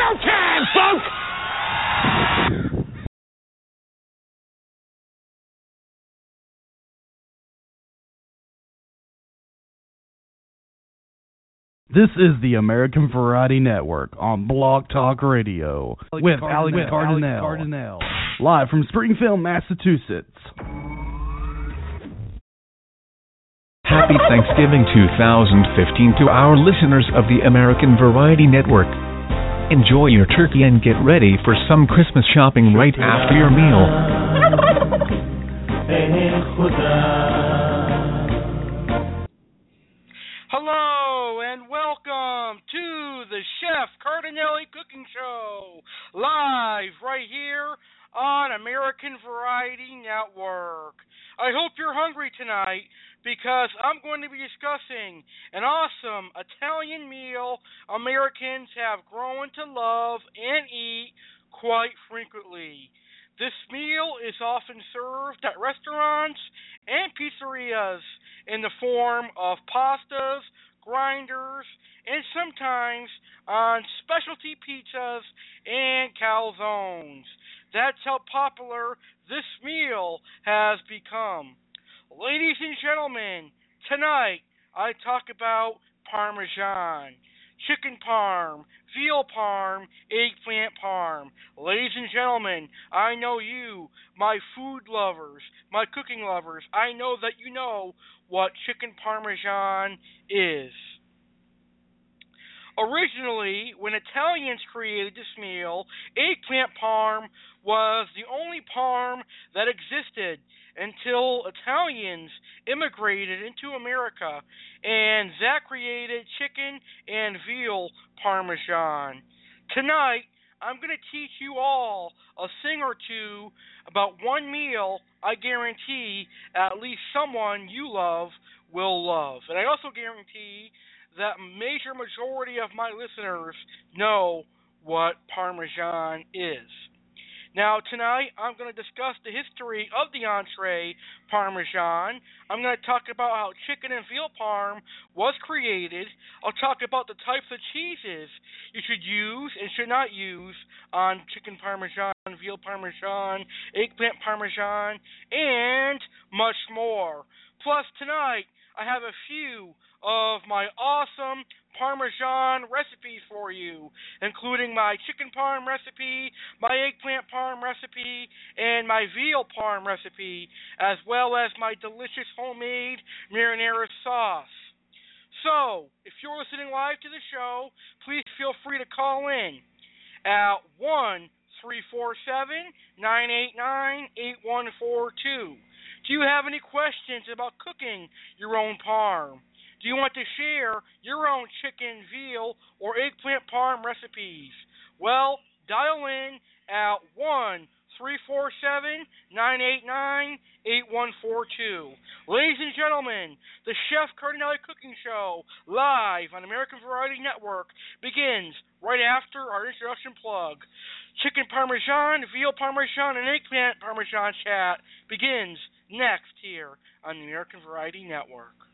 Showtime, folks! This is the American Variety Network on Blog Talk Radio with Alex Cardinale, Cardinale, live from Springfield, Massachusetts. Happy Thanksgiving 2015 to our listeners of the American Variety Network. Enjoy your turkey and get ready for some Christmas shopping right after your meal. Hello and welcome to the Chef Cardinale Cooking Show, live right here on American Variety Network. I hope you're hungry tonight because I'm going to be discussing an awesome Italian meal Americans have grown to love and eat quite frequently. This meal is often served at restaurants and pizzerias in the form of pastas, grinders, and sometimes on specialty pizzas and calzones. That's how popular this meal has become. Ladies and gentlemen, tonight I talk about Parmesan, chicken parm, veal parm, eggplant parm. Ladies and gentlemen, I know you, my food lovers, my cooking lovers, I know that you know what chicken parmesan is. Originally, when Italians created this meal, eggplant parm was the only parm that existed until Italians immigrated into America and that created chicken and veal parmesan. Tonight, I'm going to teach you all a thing or two about one meal I guarantee at least someone you love will love. And I also guarantee that major majority of my listeners know what parmesan is. Now, tonight I'm going to discuss the history of the entree Parmesan. I'm going to talk about how chicken and veal parm was created. I'll talk about the types of cheeses you should use and should not use on chicken Parmesan, veal Parmesan, eggplant Parmesan, and much more. Plus, tonight I have a few of my awesome Parmesan recipes for you, including my chicken parm recipe, my eggplant parm recipe, and my veal parm recipe, as well as my delicious homemade marinara sauce. So, if you're listening live to the show, please feel free to call in at 1 347 989 8142. Do you have any questions about cooking your own parm? Do you want to share your own chicken, veal, or eggplant parm recipes? Well, dial in at 1 347 989 8142. Ladies and gentlemen, the Chef Cardinale Cooking Show, live on American Variety Network, begins right after our introduction plug. Chicken Parmesan, veal Parmesan, and eggplant Parmesan chat begins next here on the American Variety Network.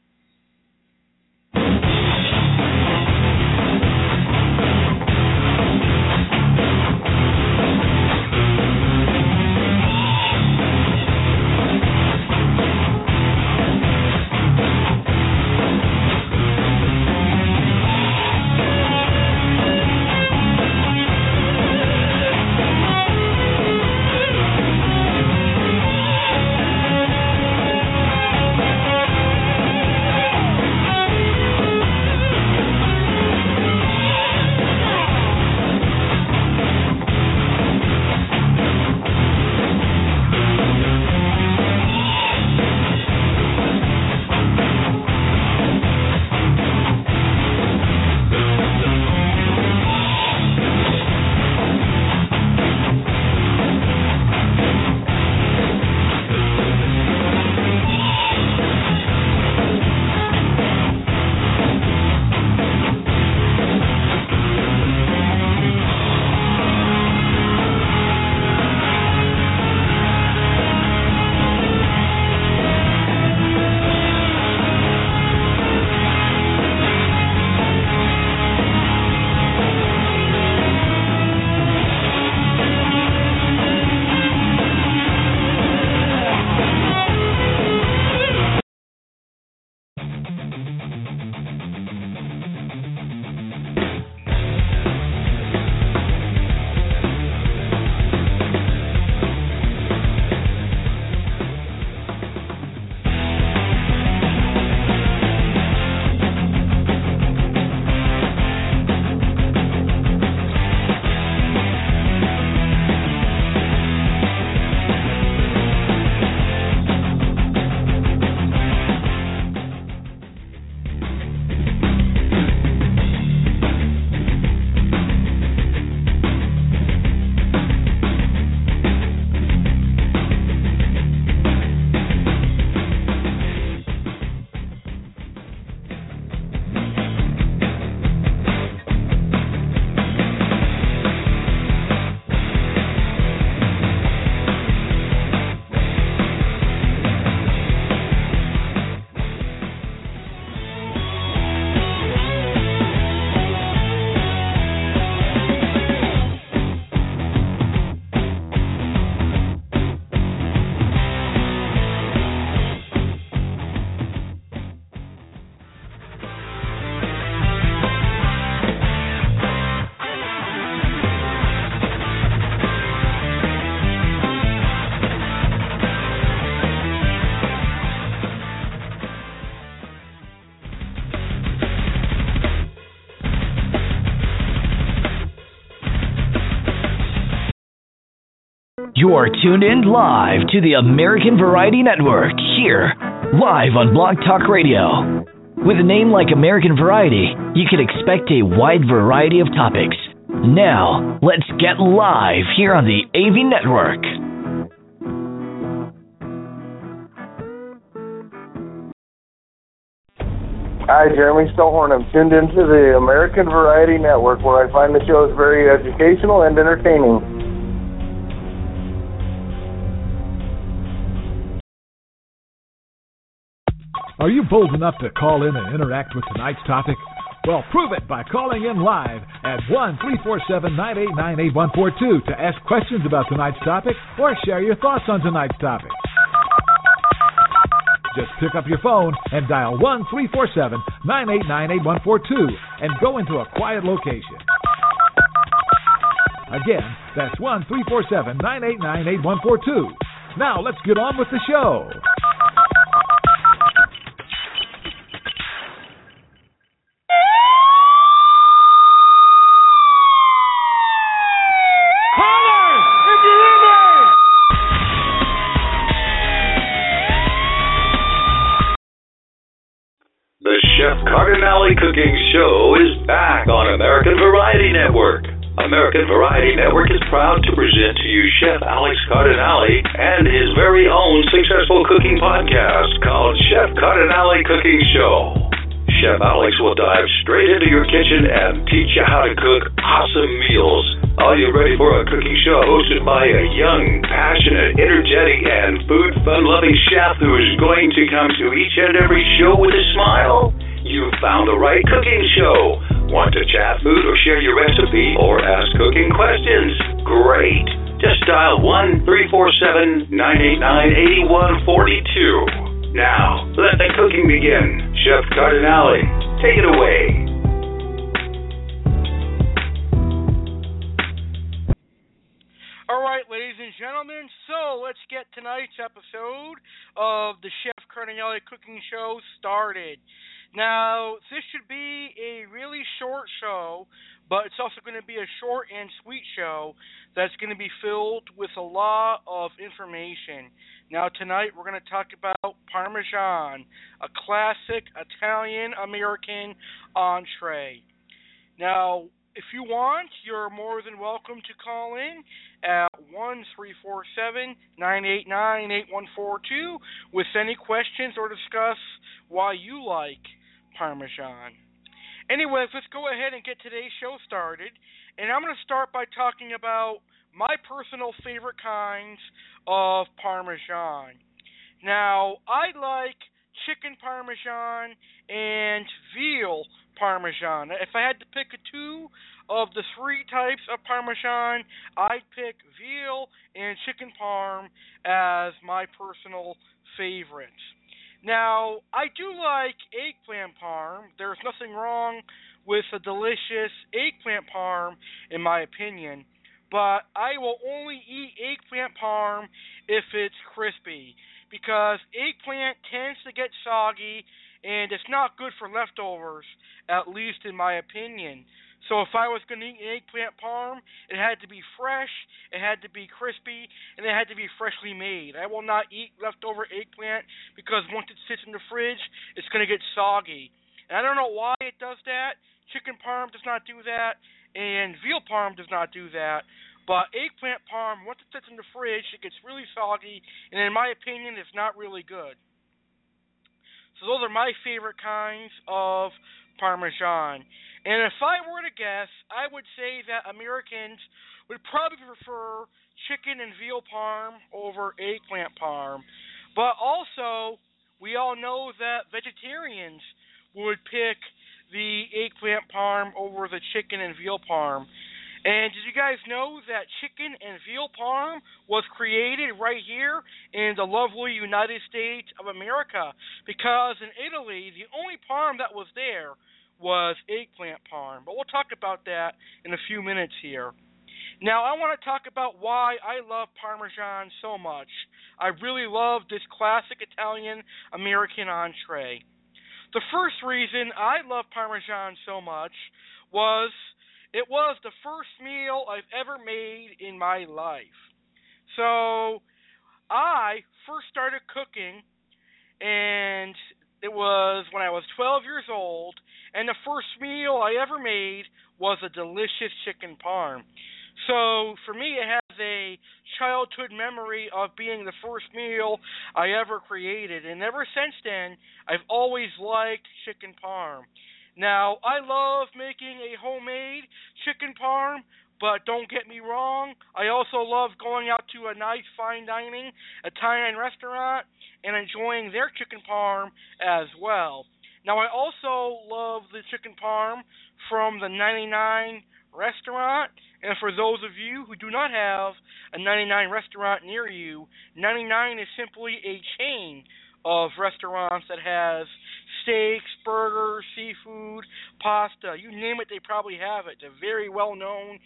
You're tuned in live to the American Variety Network here, live on Blog Talk Radio. With a name like American Variety, you can expect a wide variety of topics. Now, let's get live here on the AV Network. Hi, Jeremy Stillhorn. I'm tuned into the American Variety Network where I find the shows very educational and entertaining. Are you bold enough to call in and interact with tonight's topic? Well, prove it by calling in live at 1 347 989 8142 to ask questions about tonight's topic or share your thoughts on tonight's topic. Just pick up your phone and dial 1 347 989 8142 and go into a quiet location. Again, that's 1 347 989 8142. Now, let's get on with the show. American Variety Network is proud to present to you Chef Alex Cardinale and his very own successful cooking podcast called Chef Cardinale Cooking Show. Chef Alex will dive straight into your kitchen and teach you how to cook awesome meals. Are you ready for a cooking show hosted by a young, passionate, energetic, and food fun loving chef who is going to come to each and every show with a smile? You've found the right cooking show. Want to chat food or share your recipe or ask cooking questions? Great. Just dial 1 347 989 8142. Now, let the cooking begin. Chef Cardinale, take it away. All right, ladies and gentlemen, so let's get tonight's episode of the Chef Cardinale Cooking Show started. Now, this should be a really short show, but it's also going to be a short and sweet show that's going to be filled with a lot of information. Now, tonight we're going to talk about Parmesan, a classic Italian American entree. Now, if you want, you're more than welcome to call in at one three four seven nine eight nine eight one four two with any questions or discuss why you like Parmesan. Anyways, let's go ahead and get today's show started. And I'm going to start by talking about my personal favorite kinds of Parmesan. Now, I like chicken Parmesan and veal Parmesan. If I had to pick a two of the three types of Parmesan, I'd pick veal and chicken parm as my personal favorites. Now, I do like eggplant parm. There's nothing wrong with a delicious eggplant parm, in my opinion. But I will only eat eggplant parm if it's crispy. Because eggplant tends to get soggy and it's not good for leftovers, at least in my opinion. So if I was going to eat an eggplant parm, it had to be fresh, it had to be crispy, and it had to be freshly made. I will not eat leftover eggplant because once it sits in the fridge, it's going to get soggy. And I don't know why it does that. Chicken parm does not do that, and veal parm does not do that. But eggplant parm, once it sits in the fridge, it gets really soggy, and in my opinion, it's not really good. So those are my favorite kinds of Parmesan. And if I were to guess, I would say that Americans would probably prefer chicken and veal parm over eggplant parm. But also, we all know that vegetarians would pick the eggplant parm over the chicken and veal parm. And did you guys know that chicken and veal parm was created right here in the lovely United States of America? Because in Italy, the only parm that was there was eggplant parm. But we'll talk about that in a few minutes here. Now, I want to talk about why I love Parmesan so much. I really love this classic Italian American entree. The first reason I love Parmesan so much was it was the first meal I've ever made in my life. So I first started cooking, and it was when I was 12 years old, and the first meal I ever made was a delicious chicken parm. So for me, it has a childhood memory of being the first meal I ever created, and ever since then, I've always liked chicken parm. Now, I love making a homemade chicken parm, but don't get me wrong, I also love going out to a nice fine dining Italian restaurant and enjoying their chicken parm as well. Now, I also love the chicken parm from the 99 restaurant. And for those of you who do not have a 99 restaurant near you, 99 is simply a chain of restaurants that has steaks, burgers, seafood, pasta, you name it, they probably have it. It's a very well known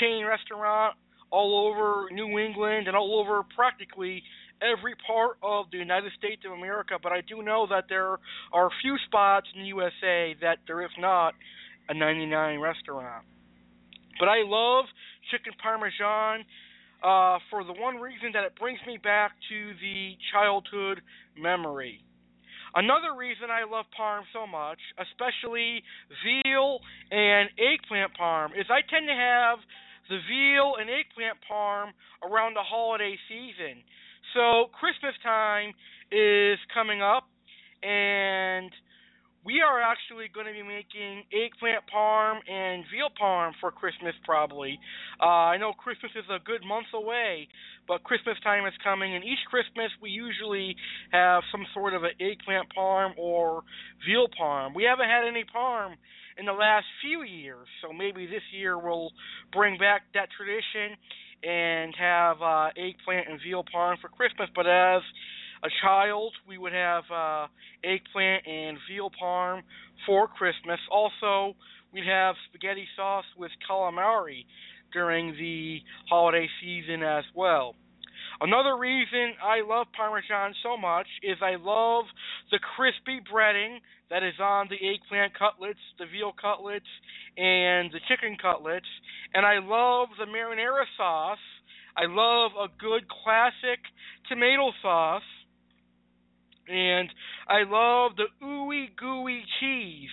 chain restaurant all over New England and all over practically every part of the United States of America, but I do know that there are a few spots in the USA that there is not a 99 restaurant. But I love chicken parmesan uh, for the one reason that it brings me back to the childhood memory. Another reason I love parm so much, especially veal and eggplant parm, is I tend to have the veal and eggplant parm around the holiday season. So Christmas time is coming up, and we are actually going to be making eggplant parm and veal parm for Christmas probably. Uh, I know Christmas is a good month away, but Christmas time is coming, and each Christmas we usually have some sort of an eggplant parm or veal parm. We haven't had any parm in the last few years, so maybe this year we'll bring back that tradition and have uh, eggplant and veal parm for Christmas. But as a child, we would have uh, eggplant and veal parm for Christmas. Also, we'd have spaghetti sauce with calamari during the holiday season as well. Another reason I love Parmesan so much is I love the crispy breading that is on the eggplant cutlets, the veal cutlets, and the chicken cutlets. And I love the marinara sauce. I love a good classic tomato sauce and I love the ooey gooey cheese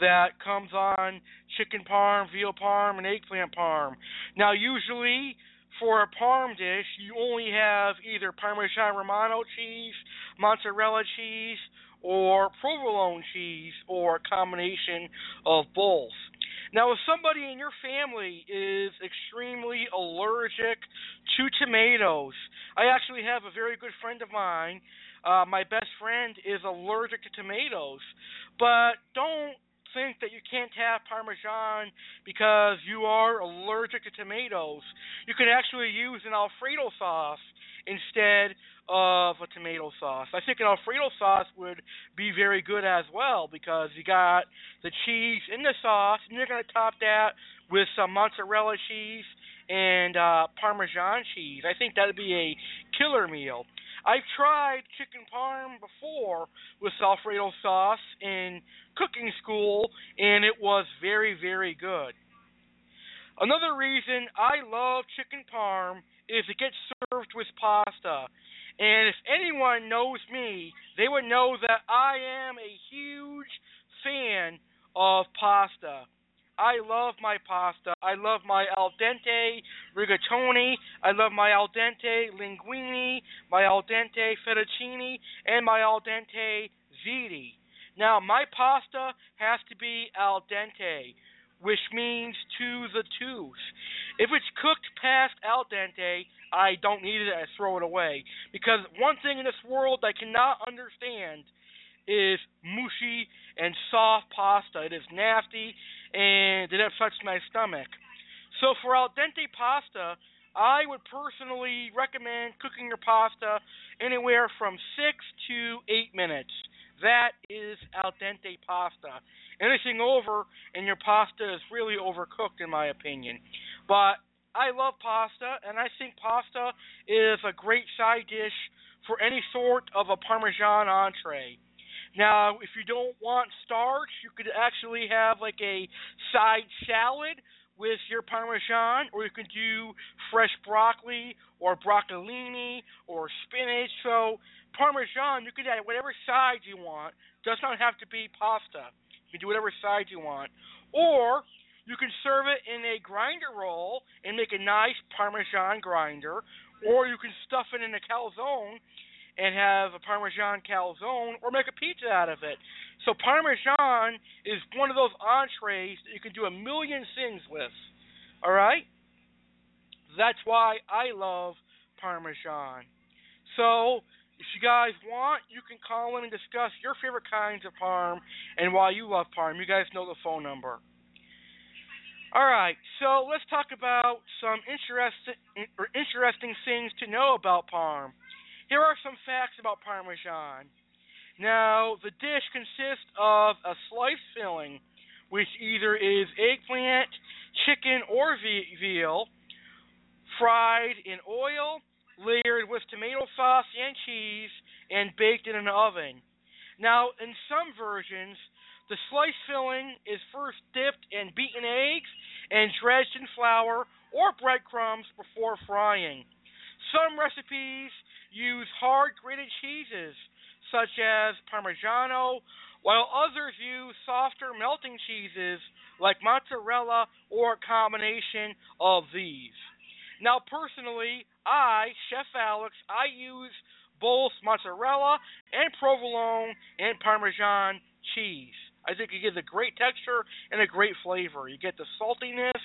that comes on chicken parm, veal parm, and eggplant parm. Now, usually for a parm dish, you only have either Parmesan Romano cheese, mozzarella cheese, or provolone cheese, or a combination of both. Now, if somebody in your family is extremely allergic to tomatoes, I actually have a very good friend of mine uh, my best friend is allergic to tomatoes, but don't think that you can't have Parmesan because you are allergic to tomatoes. You can actually use an Alfredo sauce instead of a tomato sauce. I think an Alfredo sauce would be very good as well because you got the cheese in the sauce and you're going to top that with some mozzarella cheese and uh, Parmesan cheese. I think that would be a killer meal. I've tried chicken parm before with Alfredo sauce in cooking school, and it was very, very good. Another reason I love chicken parm is it gets served with pasta. And if anyone knows me, they would know that I am a huge fan of pasta. I love my pasta. I love my al dente rigatoni. I love my al dente linguine, my al dente fettuccine, and my al dente ziti. Now, my pasta has to be al dente, which means to the tooth. If it's cooked past al dente, I don't need it. I throw it away. Because one thing in this world I cannot understand is mushy and soft pasta. It is nasty and it upsets my stomach. So for al dente pasta, I would personally recommend cooking your pasta anywhere from six to eight minutes. That is al dente pasta. Anything over and your pasta is really overcooked, in my opinion. But I love pasta, and I think pasta is a great side dish for any sort of a Parmesan entree. Now, if you don't want starch, you could actually have like a side salad with your Parmesan, or you can do fresh broccoli or broccolini or spinach. So Parmesan, you could add whatever side you want. Does not have to be pasta. You can do whatever side you want. Or you can serve it in a grinder roll and make a nice Parmesan grinder. Or you can stuff it in a calzone and have a Parmesan calzone or make a pizza out of it. So Parmesan is one of those entrees that you can do a million things with. All right? That's why I love Parmesan. So if you guys want, you can call in and discuss your favorite kinds of parm and why you love parm. You guys know the phone number. All right, so let's talk about some interesting or interesting things to know about parm. Here are some facts about Parmesan. Now, the dish consists of a sliced filling, which either is eggplant, chicken, or veal, fried in oil, layered with tomato sauce and cheese, and baked in an oven. Now, in some versions, the sliced filling is first dipped in beaten eggs and dredged in flour or breadcrumbs before frying. Some recipes use hard grated cheeses such as Parmigiano, while others use softer melting cheeses like mozzarella or a combination of these. Now, personally, I, Chef Alex, I use both mozzarella and provolone and Parmesan cheese. I think it gives a great texture and a great flavor. You get the saltiness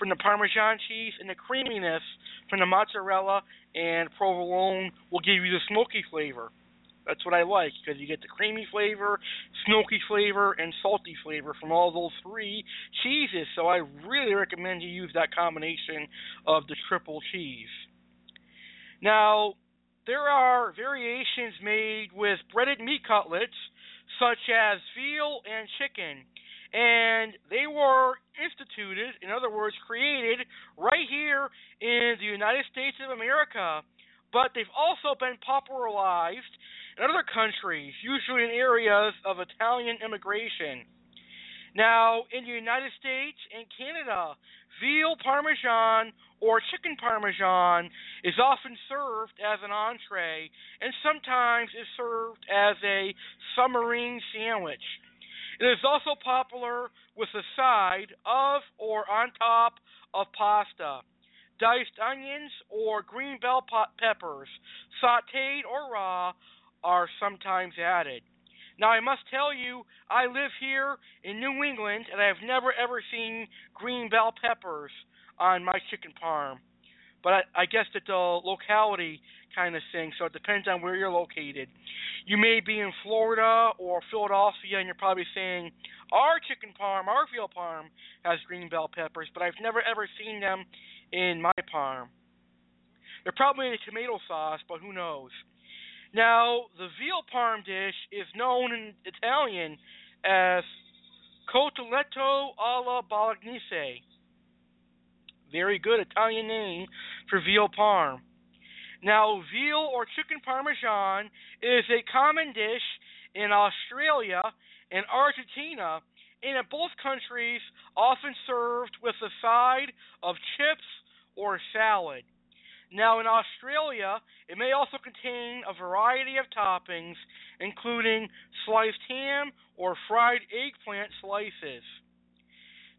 from the Parmesan cheese and the creaminess from the mozzarella, and provolone will give you the smoky flavor. That's what I like because you get the creamy flavor, smoky flavor, and salty flavor from all those three cheeses. So I really recommend you use that combination of the triple cheese. Now, there are variations made with breaded meat cutlets such as veal and chicken. And they were instituted, in other words, created right here in the United States of America. But they've also been popularized in other countries, usually in areas of Italian immigration. Now, in the United States and Canada, veal parmesan or chicken parmesan is often served as an entree and sometimes is served as a submarine sandwich. It is also popular with a side of or on top of pasta. Diced onions or green bell peppers, sauteed or raw, are sometimes added. Now, I must tell you, I live here in New England, and I have never ever seen green bell peppers on my chicken parm. But I, I guess it's a locality kind of thing, so it depends on where you're located. You may be in Florida or Philadelphia, and you're probably saying, our chicken parm, our veal parm has green bell peppers, but I've never ever seen them in my parm. They're probably in a tomato sauce, but who knows? Now, the veal parm dish is known in Italian as cotolletto alla bolognese. Very good Italian name for veal parm. Now, veal or chicken parmesan is a common dish in Australia and Argentina, and in both countries often served with a side of chips or salad. Now, in Australia, it may also contain a variety of toppings, including sliced ham or fried eggplant slices.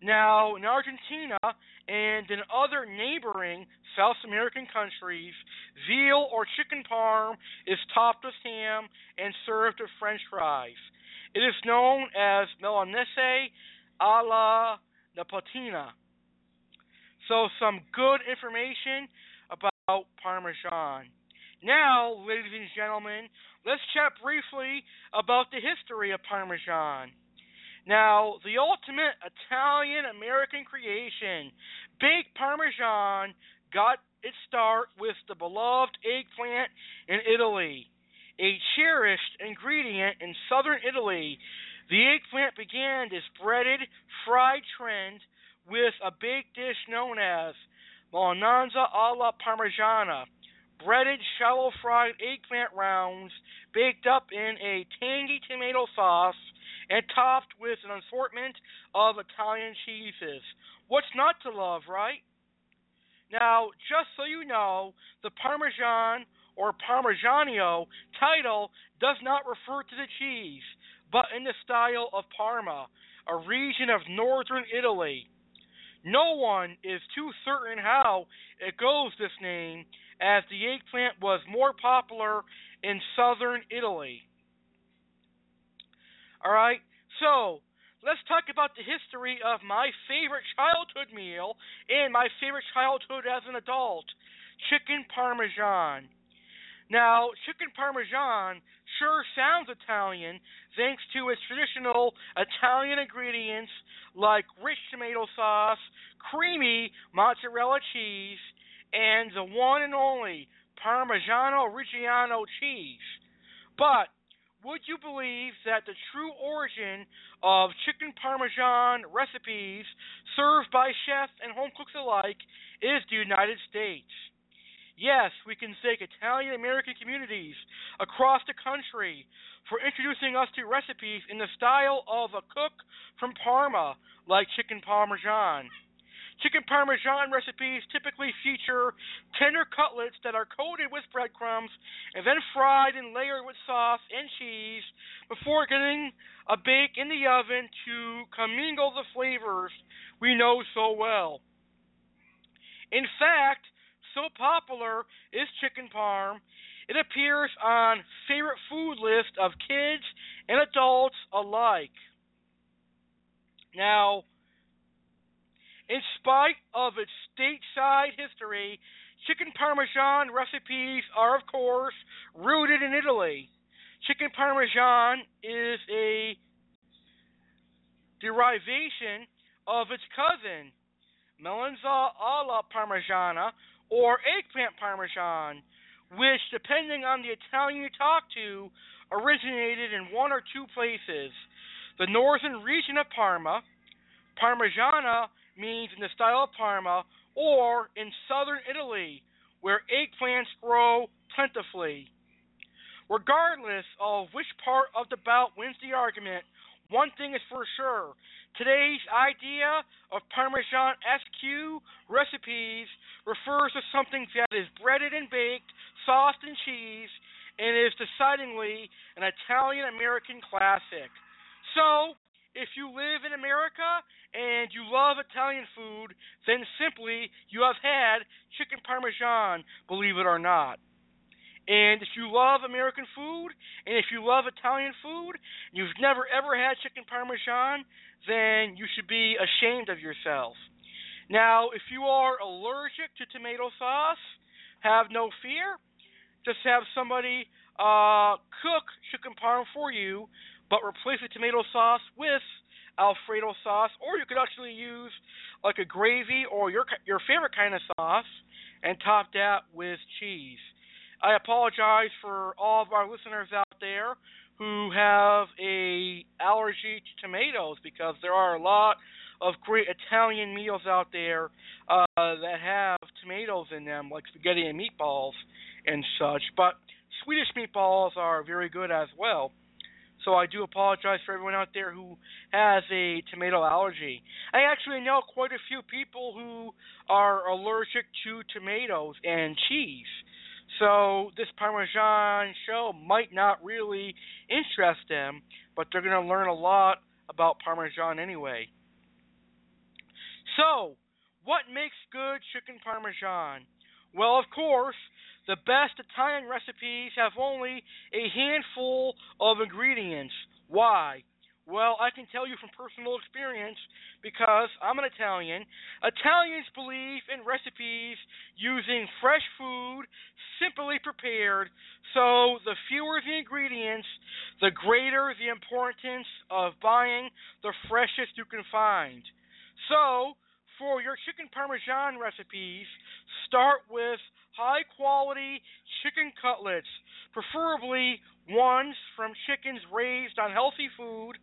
Now, in Argentina and in other neighboring South American countries, veal or chicken parm is topped with ham and served with french fries. It is known as milanese alla napolitana. So, some good information about Parmesan. Now, ladies and gentlemen, let's chat briefly about the history of Parmesan. Now, the ultimate Italian American creation, baked Parmesan, got its start with the beloved eggplant in Italy. A cherished ingredient in southern Italy, the eggplant began this breaded, fried trend with a baked dish known as Melanzane alla Parmigiana, breaded shallow fried eggplant rounds baked up in a tangy tomato sauce and topped with an assortment of Italian cheeses. What's not to love, right? Now, just so you know, the Parmesan or Parmigiano title does not refer to the cheese, but in the style of Parma, a region of northern Italy. No one is too certain how it goes this name, as the eggplant was more popular in southern Italy. Alright, so let's talk about the history of my favorite childhood meal and my favorite childhood as an adult chicken parmesan. Now, chicken parmesan sure sounds Italian thanks to its traditional Italian ingredients like rich tomato sauce, creamy mozzarella cheese, and the one and only Parmigiano Reggiano cheese. But would you believe that the true origin of chicken parmesan recipes served by chefs and home cooks alike is the United States? Yes, we can thank Italian American communities across the country for introducing us to recipes in the style of a cook from Parma, like chicken parmesan. Chicken parmesan recipes typically feature tender cutlets that are coated with breadcrumbs and then fried and layered with sauce and cheese before getting a bake in the oven to commingle the flavors we know so well. In fact, so popular is chicken parm, it appears on favorite food lists of kids and adults alike. Now, in spite of its stateside history, chicken parmesan recipes are, of course, rooted in Italy. Chicken parmesan is a derivation of its cousin, melanzane alla parmigiana, or eggplant parmesan, which, depending on the Italian you talk to, originated in one or two places. The northern region of Parma, Parmigiana means in the style of Parma, or in southern Italy, where eggplants grow plentifully. Regardless of which part of the bout wins the argument, one thing is for sure. Today's idea of Parmesan SQ recipes refers to something that is breaded and baked, sauced in cheese, and is decidedly an Italian American classic. So, if you live in America and you love Italian food, then simply you have had chicken parmesan, believe it or not. And if you love American food and if you love Italian food, and you've never ever had chicken parmesan, then you should be ashamed of yourself. Now, if you are allergic to tomato sauce, have no fear. Just have somebody uh, cook chicken parm for you but replace the tomato sauce with Alfredo sauce, or you could actually use like a gravy or your your favorite kind of sauce and top that with cheese. I apologize for all of our listeners out there who have a allergy to tomatoes because there are a lot of great Italian meals out there uh, that have tomatoes in them, like spaghetti and meatballs and such. But Swedish meatballs are very good as well. So I do apologize for everyone out there who has a tomato allergy. I actually know quite a few people who are allergic to tomatoes and cheese. So this Parmesan show might not really interest them, but they're going to learn a lot about Parmesan anyway. So, what makes good chicken Parmesan? Well, of course, the best Italian recipes have only a handful of ingredients. Why? Well, I can tell you from personal experience because I'm an Italian. Italians believe in recipes using fresh food, simply prepared, so the fewer the ingredients, the greater the importance of buying the freshest you can find. So, for your chicken parmesan recipes, start with high quality chicken cutlets, preferably ones from chickens raised on healthy food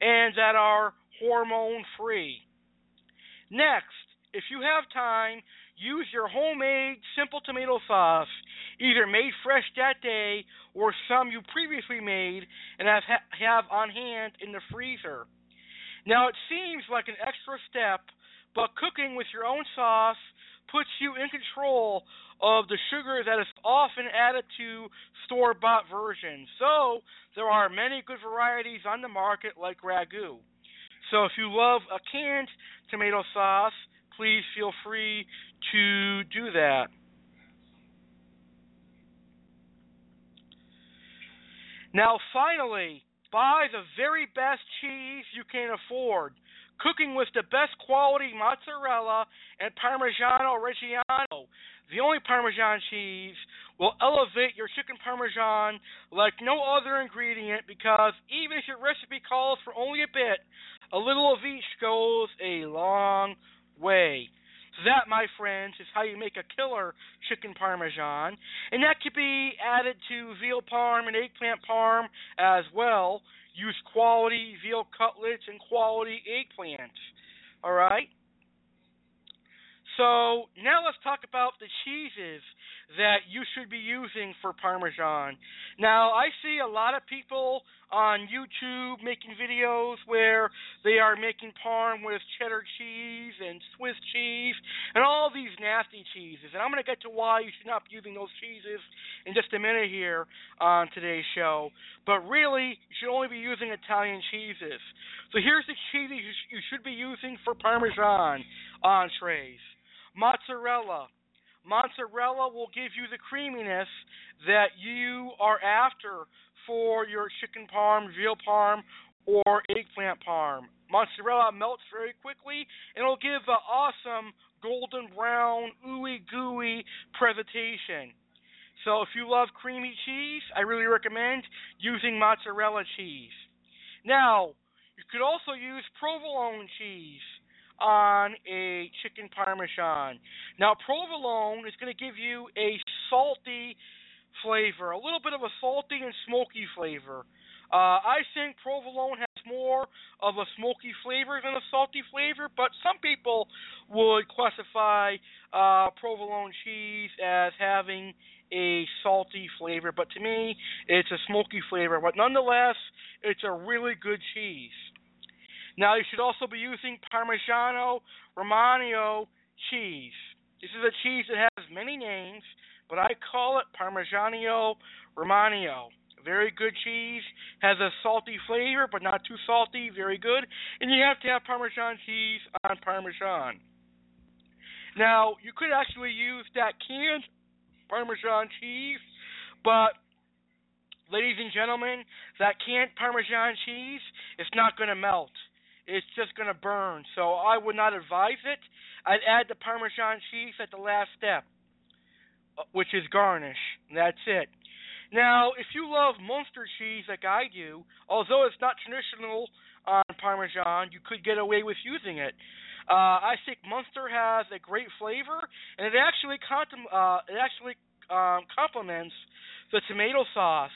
and that are hormone free. Next, if you have time, use your homemade simple tomato sauce, either made fresh that day or some you previously made and have have on hand in the freezer. Now it seems like an extra step but cooking with your own sauce puts you in control of the sugar that is often added to store bought versions. So there are many good varieties on the market like Ragu. So if you love a canned tomato sauce, please feel free to do that. Now, finally, buy the very best cheese you can afford. Cooking with the best quality mozzarella and Parmigiano Reggiano, the only Parmesan cheese, will elevate your chicken Parmesan like no other ingredient because even if your recipe calls for only a bit, a little of each goes a long way. That, my friends, is how you make a killer chicken parmesan, and that could be added to veal parm and eggplant parm as well. Use quality veal cutlets and quality eggplant. All right. So now let's talk about the cheeses that you should be using for Parmesan. Now I see a lot of people on YouTube making videos where they are making parm with cheddar cheese and Swiss cheese and all these nasty cheeses. And I'm going to get to why you should not be using those cheeses in just a minute here on today's show. But really, you should only be using Italian cheeses. So here's the cheese you should be using for Parmesan entrees mozzarella. Mozzarella will give you the creaminess that you are after for your chicken parm, veal parm, or eggplant parm. Mozzarella melts very quickly and it'll give an awesome golden brown, ooey gooey presentation. So if you love creamy cheese, I really recommend using mozzarella cheese. Now, you could also use provolone cheese on a chicken parmesan. Now, provolone is going to give you a salty flavor, a little bit of a salty and smoky flavor. Uh, I think provolone has more of a smoky flavor than a salty flavor, but some people would classify uh, provolone cheese as having a salty flavor, but to me, it's a smoky flavor. But nonetheless, it's a really good cheese. Now you should also be using Parmigiano Romano cheese. This is a cheese that has many names, but I call it Parmigiano Romano. Very good cheese, has a salty flavor, but not too salty, very good. And you have to have Parmesan cheese on Parmesan. Now, you could actually use that canned Parmesan cheese, but ladies and gentlemen, that canned Parmesan cheese is not going to melt it's just going to burn. So I would not advise it. I'd add the Parmesan cheese at the last step, uh, which is garnish. That's it. Now, if you love Munster cheese like I do, although it's not traditional on Parmesan, you could get away with using it. Uh, I think Munster has a great flavor, and it actually contem- uh, it actually um, complements the tomato sauce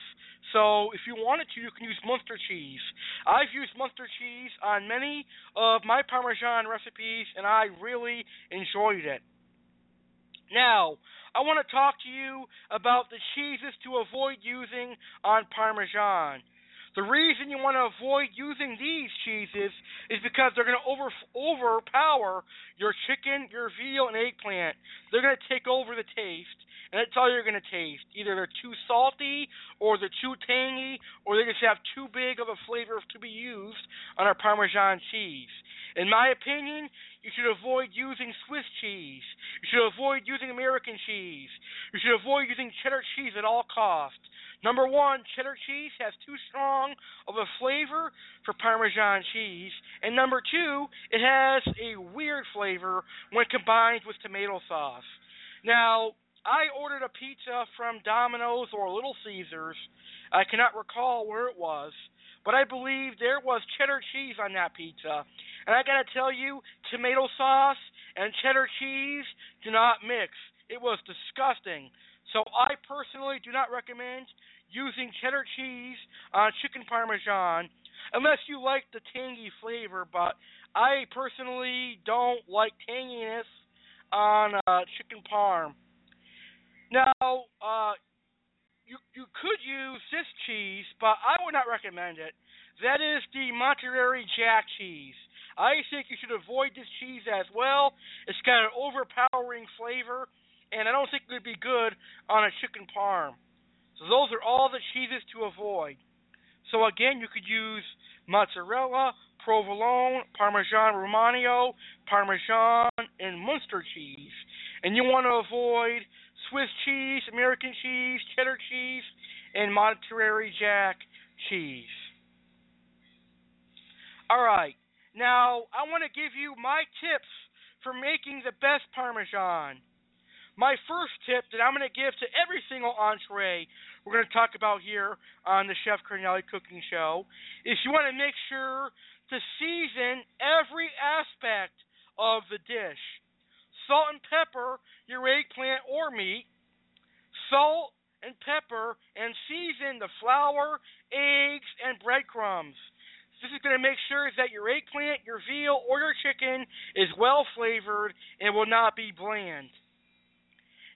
so if you wanted to, you can use Munster cheese. I've used Munster cheese on many of my Parmesan recipes, and I really enjoyed it. Now, I want to talk to you about the cheeses to avoid using on Parmesan. The reason you want to avoid using these cheeses is because they're going to over overpower your chicken, your veal, and eggplant. They're going to take over the taste, and that's all you're to taste. Either they're too salty, or they're too tangy, or they just have too big of a flavor to be used on our Parmesan cheese. In my opinion, you should avoid using Swiss cheese. You should avoid using American cheese. You should avoid using cheddar cheese at all costs. Number one, cheddar cheese has too strong of a flavor for Parmesan cheese. And number two, it has a weird flavor when combined with tomato sauce. Now, I ordered a pizza from Domino's or Little Caesars. I cannot recall where it was, but I believe there was cheddar cheese on that pizza. And I gotta tell you, tomato sauce and cheddar cheese do not mix. It was disgusting. So I personally do not recommend using cheddar cheese on chicken parmesan unless you like the tangy flavor, but I personally don't like tanginess on uh, chicken parm. Now, uh, you you could use this cheese, but I would not recommend it. That is the Monterey Jack cheese. I think you should avoid this cheese as well. It's got an overpowering flavor, and I don't think it would be good on a chicken parm. So those are all the cheeses to avoid. So again, you could use mozzarella, provolone, Parmesan Romano, Parmesan, and Munster cheese. And you want to avoid Swiss cheese, American cheese, cheddar cheese, and Monterey Jack cheese. All right. Now, I want to give you my tips for making the best Parmesan. My first tip that I'm going to give to every single entree we're going to talk about here on the Chef Cardinale Cooking Show is you want to make sure to season every aspect of the dish. Salt and pepper your eggplant or meat. Salt and pepper and season the flour, eggs, and breadcrumbs. This is going to make sure that your eggplant, your veal, or your chicken is well flavored and will not be bland.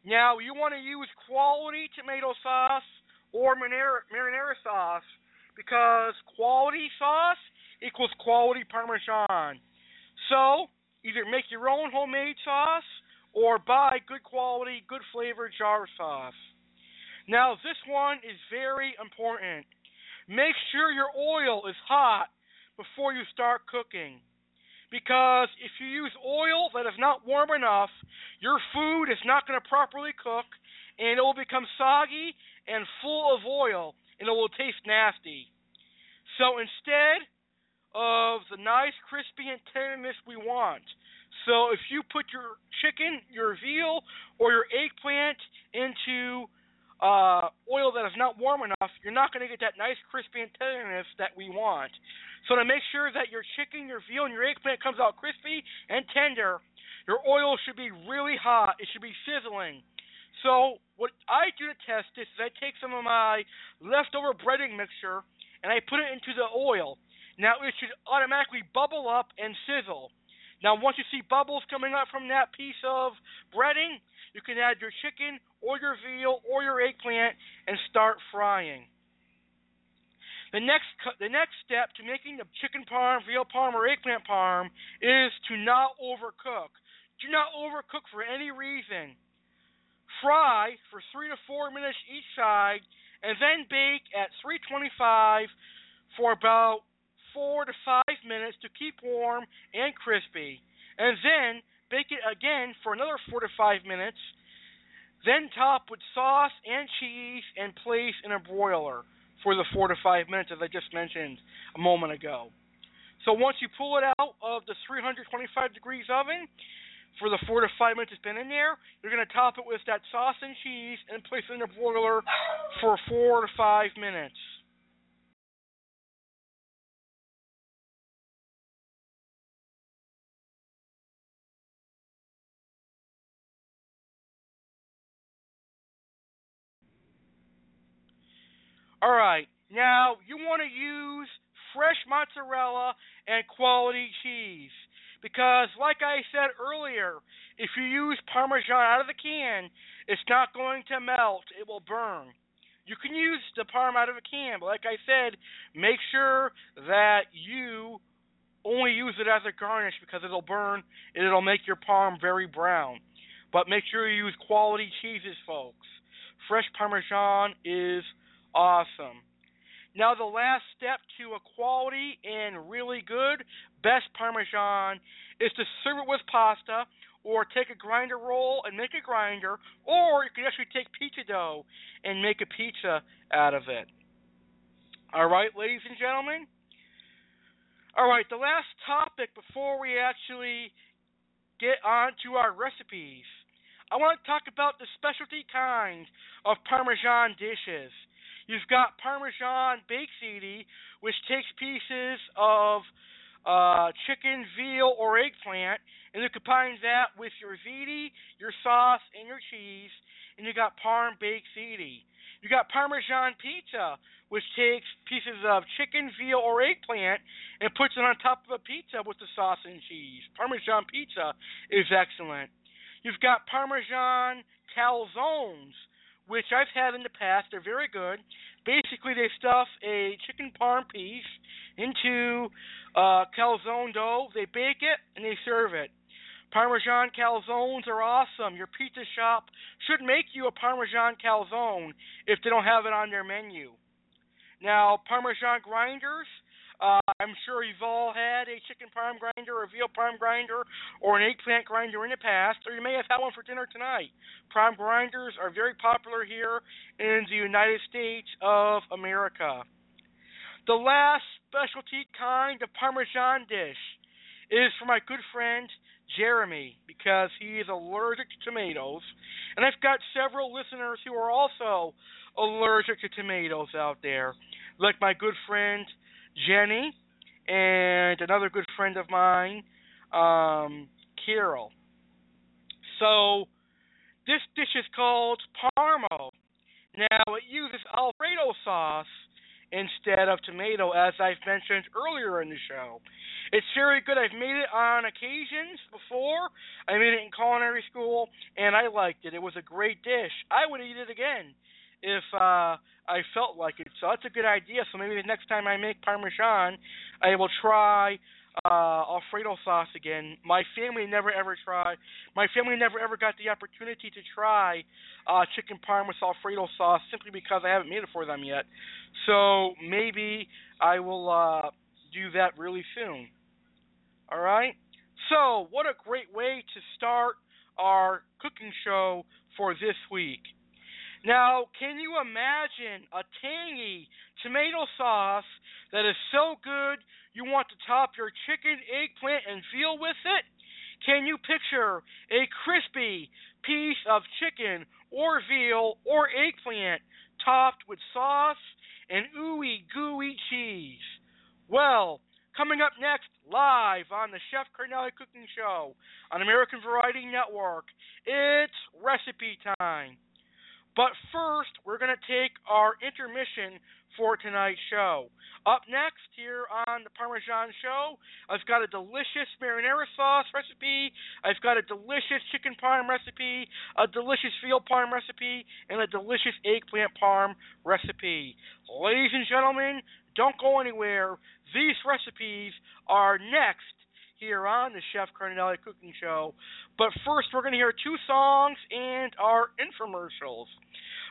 Now, you want to use quality tomato sauce or marinara, sauce because quality sauce equals quality Parmesan. So, either make your own homemade sauce or buy good quality, good flavor jar sauce. Now, this one is very important. Make sure your oil is hot before you start cooking. Because if you use oil that is not warm enough, your food is not going to properly cook and it will become soggy and full of oil and it will taste nasty. So instead of the nice crispy and tenderness we want, so if you put your chicken, your veal, or your eggplant into uh, oil that is not warm enough, you're not going to get that nice crispy and tenderness that we want. So to make sure that your chicken, your veal, and your eggplant comes out crispy and tender, your oil should be really hot. It should be sizzling. So what I do to test this is I take some of my leftover breading mixture and I put it into the oil. Now it should automatically bubble up and sizzle. Now once you see bubbles coming up from that piece of breading, you can add your chicken or your veal or your eggplant and start frying. The next the next step to making the chicken parm, veal parm, or eggplant parm is to not overcook. Do not overcook for any reason. Fry for three to four minutes each side, and then bake at 325 for about four to five minutes to keep warm and crispy, and then bake it again for another four to five minutes then top with sauce and cheese and place in a broiler for the four to five minutes, as I just mentioned a moment ago. So once you pull it out of the 325 degrees oven, for the four to five minutes it's been in there, you're going to top it with that sauce and cheese and place it in a broiler for four to five minutes. All right. Now, you want to use fresh mozzarella and quality cheese. Because, like I said earlier, if you use Parmesan out of the can, it's not going to melt, it will burn. You can use the Parm out of a can, but like I said, make sure that you only use it as a garnish because it'll burn and it'll make your Parm very brown. But make sure you use quality cheeses, folks. Fresh Parmesan is awesome. Now, the last step to a quality and really good best Parmesan is to serve it with pasta or take a grinder roll and make a grinder, or you can actually take pizza dough and make a pizza out of it. All right, ladies and gentlemen? All right, the last topic before we actually get on to our recipes. I want to talk about the specialty kinds of Parmesan dishes. You've got Parmesan baked which takes pieces of uh, chicken, veal, or eggplant, and you combine that with your ziti, your sauce, and your cheese, and you got Parm baked ziti. You got Parmesan pizza, which takes pieces of chicken, veal, or eggplant and puts it on top of a pizza with the sauce and cheese. Parmesan pizza is excellent. You've got Parmesan calzones, which I've had in the past. They're very good. Basically, they stuff a chicken parm piece into Uh, calzone dough, they bake it and they serve it. Parmesan calzones are awesome. Your pizza shop should make you a Parmesan calzone if they don't have it on their menu. Now, Parmesan grinders, uh, I'm sure you've all had a chicken parm grinder, a veal parm grinder, or an eggplant grinder in the past, or you may have had one for dinner tonight. Parm grinders are very popular here in the United States of America. The last specialty kind of Parmesan dish is for my good friend Jeremy because he is allergic to tomatoes. And I've got several listeners who are also allergic to tomatoes out there, like my good friend Jenny and another good friend of mine, um, Carol. So this dish is called Parmo. Now it uses Alfredo sauce instead of tomato, as I've mentioned earlier in the show. It's very good. I've made it on occasions before. I made it in culinary school, and I liked it. It was a great dish. I would eat it again if uh, I felt like it. So that's a good idea. So maybe the next time I make Parmesan, I will try uh Alfredo sauce again. My family never ever tried. My family never ever got the opportunity to try uh chicken parm with Alfredo sauce simply because I haven't made it for them yet. So maybe I will uh do that really soon. All right? So, what a great way to start our cooking show for this week. Now, can you imagine a tangy tomato sauce that is so good you want to top your chicken, eggplant, and veal with it? Can you picture a crispy piece of chicken or veal or eggplant topped with sauce and ooey gooey cheese? Well, coming up next, live on the Chef Cardinale Cooking Show on American Variety Network, it's recipe time. But first, we're going to take our intermission for tonight's show. Up next, here on the Parmesan Show, I've got a delicious marinara sauce recipe, I've got a delicious chicken parm recipe, a delicious veal parm recipe, and a delicious eggplant parm recipe. Ladies and gentlemen, don't go anywhere. These recipes are next here on the Chef Cardinale Cooking Show. But first, we're going to hear two songs and our infomercials.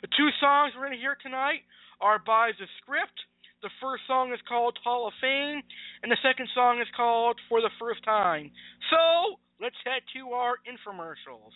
The two songs we're going to hear tonight are by The Script. The first song is called Hall of Fame, and the second song is called For the First Time. So, let's head to our infomercials.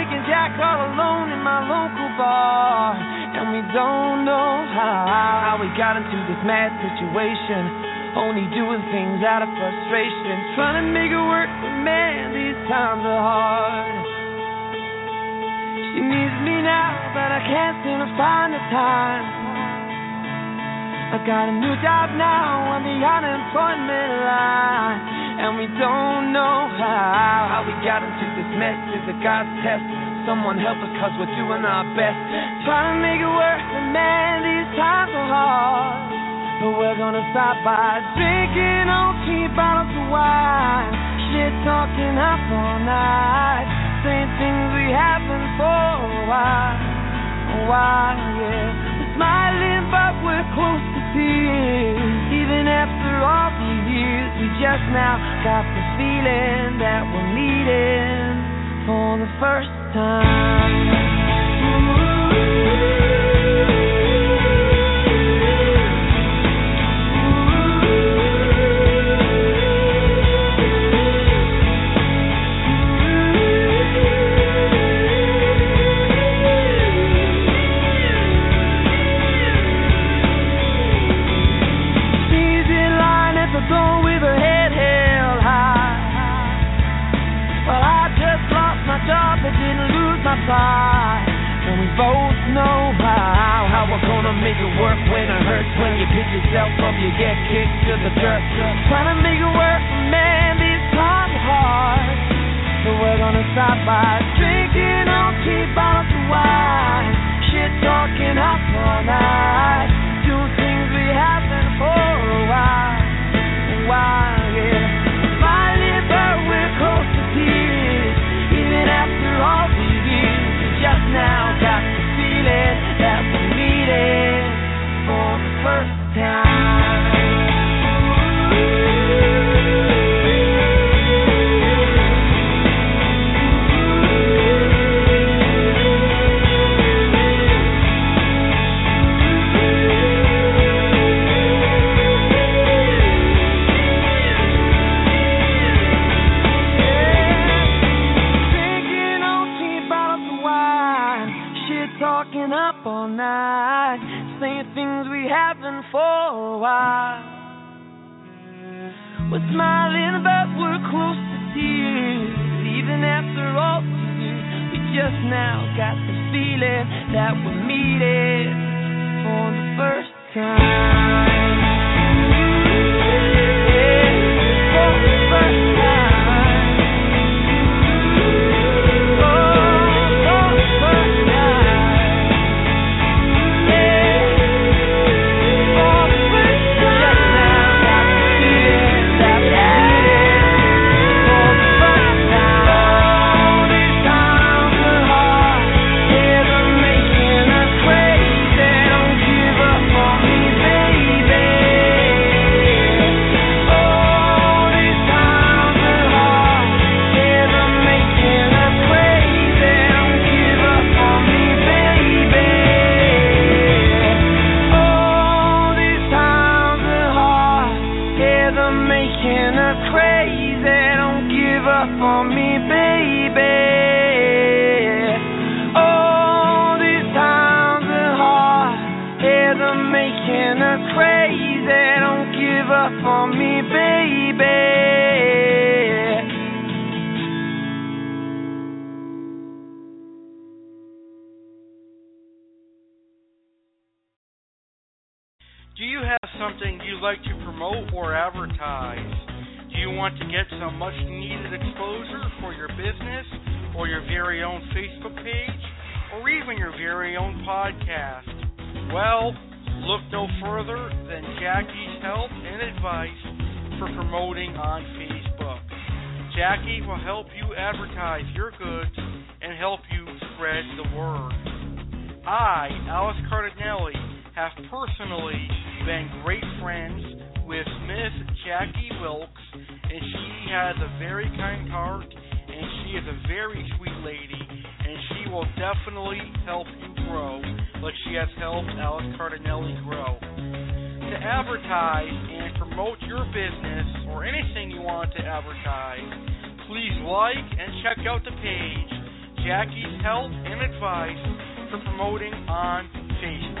Jack all alone in my local bar. And we don't know how, how we got into this mad situation. Only doing things out of frustration. Trying to make it work, but man, these times are hard. She needs me now, but I can't seem to find the time. I got a new job now on the unemployment line. And we don't know how, how we got into this mess. Is it God's test? Someone help us cause we're doing our best. Trying to make it work, but man, these times are hard. But we're gonna stop by drinking on cheap bottles of wine. Shit talking up all night. Saying things we haven't for a while. A while, yeah. We're smiling, but we're close to tears. Even after all these years, we just now got the feeling that we're meeting for the first time. She's some much needed exposure for your business or your very own Facebook page or even your very own podcast? Well, look no further than Jackie's help and advice for promoting on Facebook. Jackie will help you advertise your goods and help you spread the word. I, Alex Cardinale, have personally has a very kind heart, and she is a very sweet lady, and she will definitely help you grow, like she has helped Alex Cardinale grow. To advertise and promote your business or anything you want to advertise, please like and check out the page Jackie's Help and Advice for promoting on Facebook.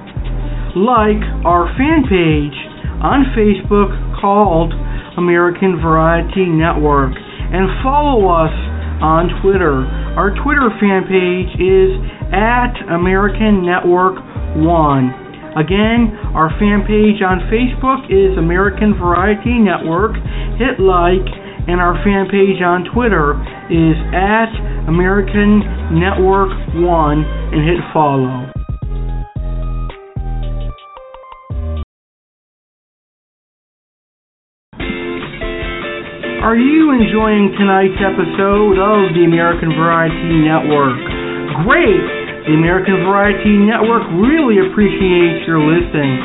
like our fan page on Facebook called American Variety Network and follow us on Twitter. Our Twitter fan page is at American Network 1. Again, our fan page on Facebook is American Variety Network. Hit like, and our fan page on Twitter is at American Network 1 and hit follow. Are you enjoying tonight's episode of the American Variety Network? Great! The American Variety Network really appreciates your listening.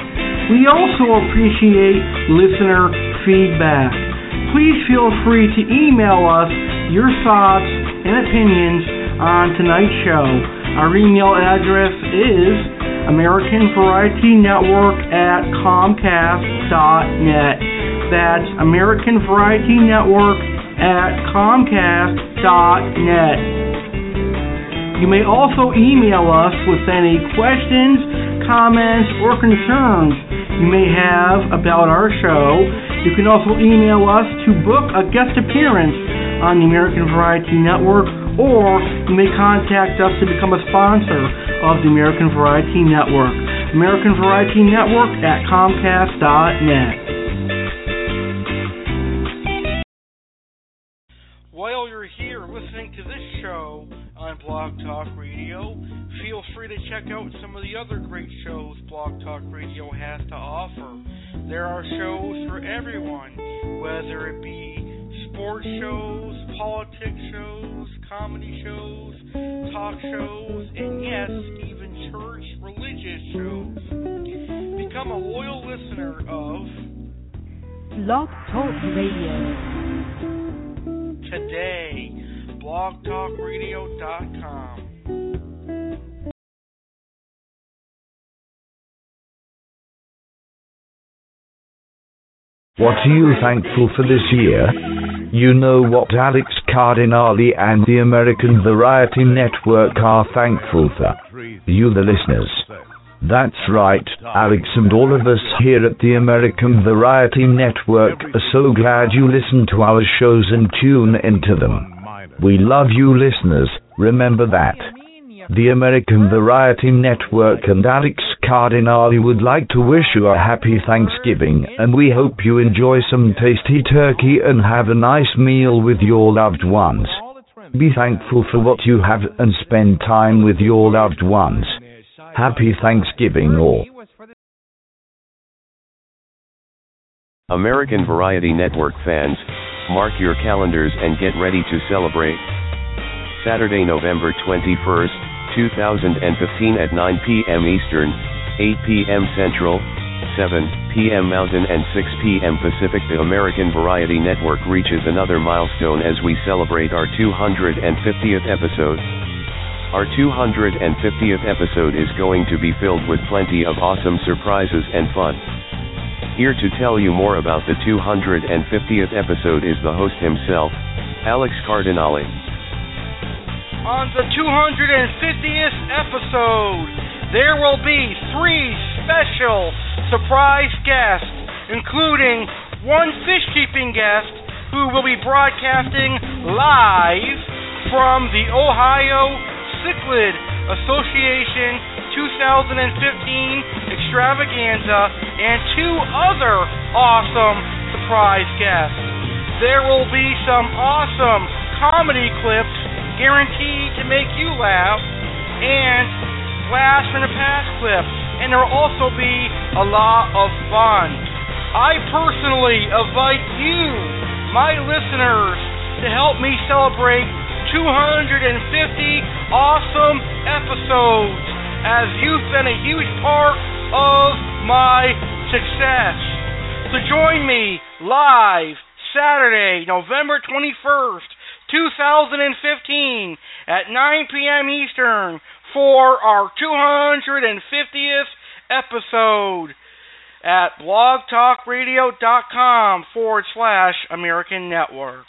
We also appreciate listener feedback. Please feel free to email us your thoughts and opinions on tonight's show. Our email address is American Variety Network at Comcast.net. That's American Variety Network at Comcast.net. You may also email us with any questions, comments, or concerns you may have about our show. You can also email us to book a guest appearance on the American Variety Network, or you may contact us to become a sponsor of the American Variety Network. American Variety Network at Comcast.net. While you're here listening to this show on Blog Talk Radio, feel free to check out some of the other great shows Blog Talk Radio has to offer. There are shows for everyone, whether it be sports shows, politics shows, comedy shows, talk shows, and yes, even church religious shows. Become a loyal listener of Blog Talk Radio today. blogtalkradio.com. What are you thankful for this year? You know what Alex Cardinale and the American Variety Network are thankful for. You, the listeners. That's right, Alex and all of us here at the American Variety Network are so glad you listen to our shows and tune into them. We love you listeners, remember that. The American Variety Network and Alex Cardinale would like to wish you a happy Thanksgiving and we hope you enjoy some tasty turkey and have a nice meal with your loved ones. Be thankful for what you have and spend time with your loved ones. Happy Thanksgiving all. American Variety Network fans, mark your calendars and get ready to celebrate. Saturday, November 21st, 2015 at 9 p.m. Eastern, 8 p.m. Central, 7 p.m. Mountain and 6 p.m. Pacific. The American Variety Network reaches another milestone as we celebrate our 250th episode. Our 250th episode is going to be filled with plenty of awesome surprises and fun. Here to tell you more about the 250th episode is the host himself, Alex Cardinale. On the 250th episode, there will be three special surprise guests, including one fish keeping guest who will be broadcasting live from the Ohio Cichlid Association 2015 extravaganza and two other awesome surprise guests. There will be some awesome comedy clips guaranteed to make you laugh and blast from the past clips. And there will also be a lot of fun. I personally invite you, my listeners, to help me celebrate 250 awesome episodes as you've been a huge part of my success. So join me live Saturday, November 21st, 2015 at 9 p.m. Eastern for our 250th episode at blogtalkradio.com forward slash American Network.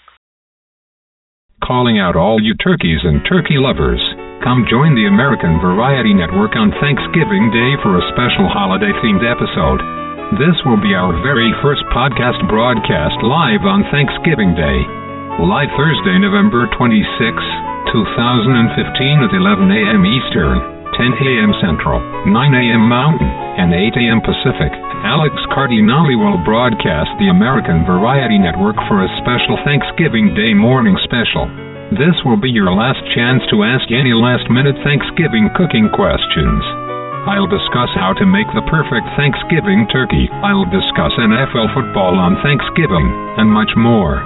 Calling out all you turkeys and turkey lovers. Come join the American Variety Network on Thanksgiving Day for a special holiday themed episode. This will be our very first podcast broadcast live on Thanksgiving Day. Live Thursday, November 26, 2015 at 11 a.m. Eastern, 10 a.m. Central, 9 a.m. Mountain, and 8 a.m. Pacific. Alex Cardinale will broadcast the American Variety Network for a special Thanksgiving Day morning special. This will be your last chance to ask any last minute Thanksgiving cooking questions. I'll discuss how to make the perfect Thanksgiving turkey. I'll discuss NFL football on Thanksgiving, and much more.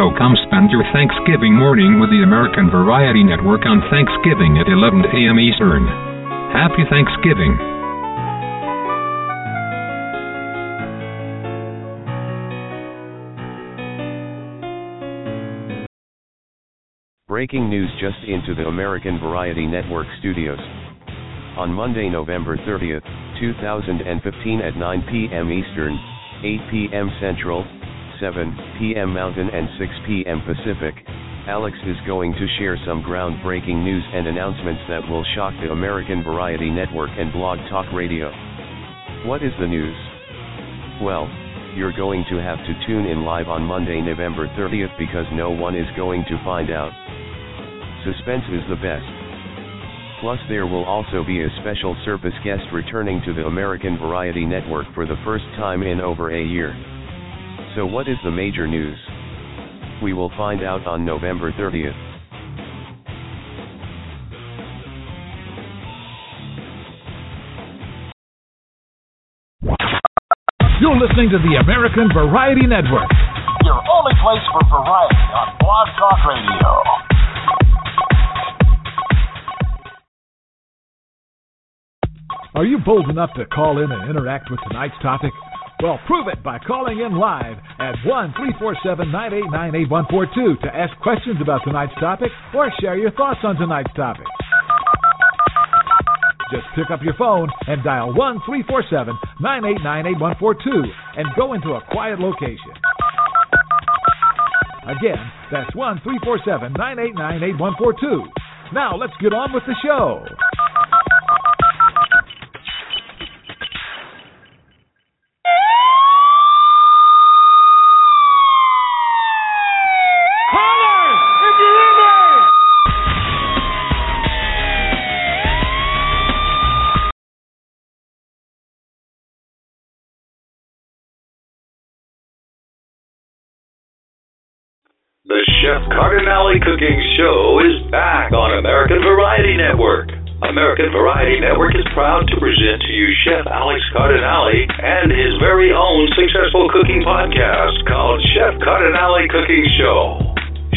So come spend your Thanksgiving morning with the American Variety Network on Thanksgiving at 11 a.m. Eastern. Happy Thanksgiving! Breaking news just into the American Variety Network studios. On Monday, November 30th, 2015 at 9 p.m. Eastern, 8 p.m. Central, 7 p.m. Mountain and 6 p.m. Pacific, Alex is going to share some groundbreaking news and announcements that will shock the American Variety Network and Blog Talk Radio. What is the news? Well, you're going to have to tune in live on Monday, November 30th because no one is going to find out. Suspense is the best. Plus there will also be a special service guest returning to the American Variety Network for the first time in over a year. So what is the major news? We will find out on November 30th. You're listening to the American Variety Network. Your only place for variety on Blog Talk Radio. Are you bold enough to call in and interact with tonight's topic? Well, prove it by calling in live at 1 347 989 8142 to ask questions about tonight's topic or share your thoughts on tonight's topic. Just pick up your phone and dial 1 347 989 8142 and go into a quiet location. Again, that's 1 347 989 8142. Now let's get on with the show. The Chef Cardinale Cooking Show is back on American Variety Network. American Variety Network is proud to present to you Chef Alex Cardinale and his very own successful cooking podcast called Chef Cardinale Cooking Show.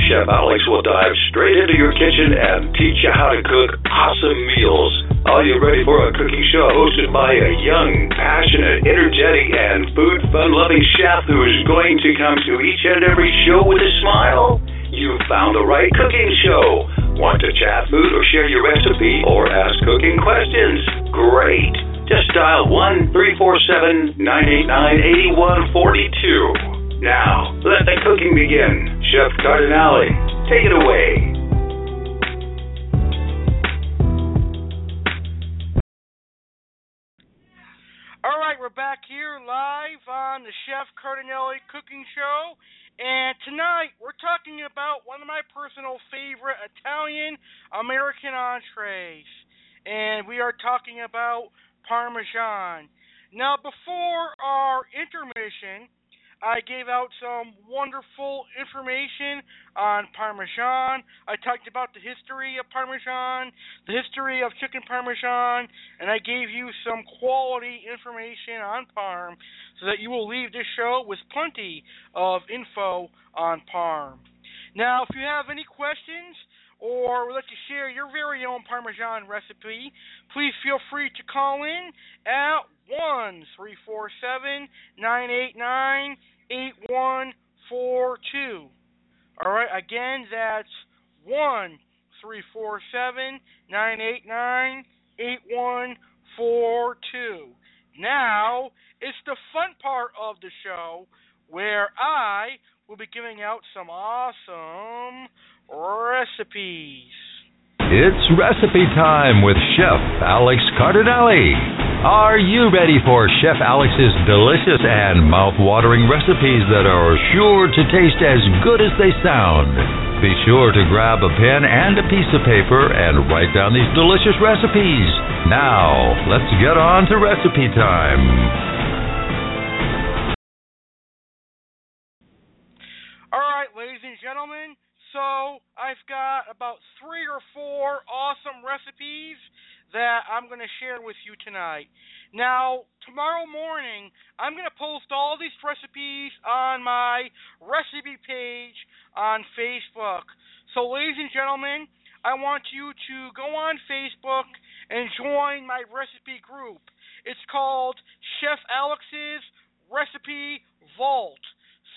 Chef Alex will dive straight into your kitchen and teach you how to cook awesome meals. Are you ready for a cooking show hosted by a young, passionate, energetic, and food fun loving chef who is going to come to each and every show with a smile? You found the right cooking show. Want to chat food or share your recipe or ask cooking questions? Great. Just dial 1 347 989 8142. Now, let the cooking begin. Chef Cardinale, take it away. All right, we're back here live on the Chef Cardinale Cooking Show. And tonight we're talking about one of my personal favorite Italian American entrees. And we are talking about Parmesan. Now, before our intermission, I gave out some wonderful information on Parmesan. I talked about the history of Parmesan, the history of chicken Parmesan, and I gave you some quality information on Parm so that you will leave this show with plenty of info on Parm. Now, if you have any questions, or would like to share your very own Parmesan recipe, please feel free to call in at one three four seven nine eight nine eight one four two. All right, again that's one three four seven nine eight nine eight one four two. Now it's the fun part of the show where I will be giving out some awesome recipes. It's recipe time with Chef Alex Cardinale. Are you ready for Chef Alex's delicious and mouth-watering recipes that are sure to taste as good as they sound? Be sure to grab a pen and a piece of paper and write down these delicious recipes. Now, let's get on to recipe time. All right, ladies and gentlemen. So I've got about three or four awesome recipes that I'm going to share with you tonight. Now, tomorrow morning, I'm going to post all these recipes on my recipe page on Facebook. So, ladies and gentlemen, I want you to go on Facebook and join my recipe group. It's called Chef Alex's Recipe Vault.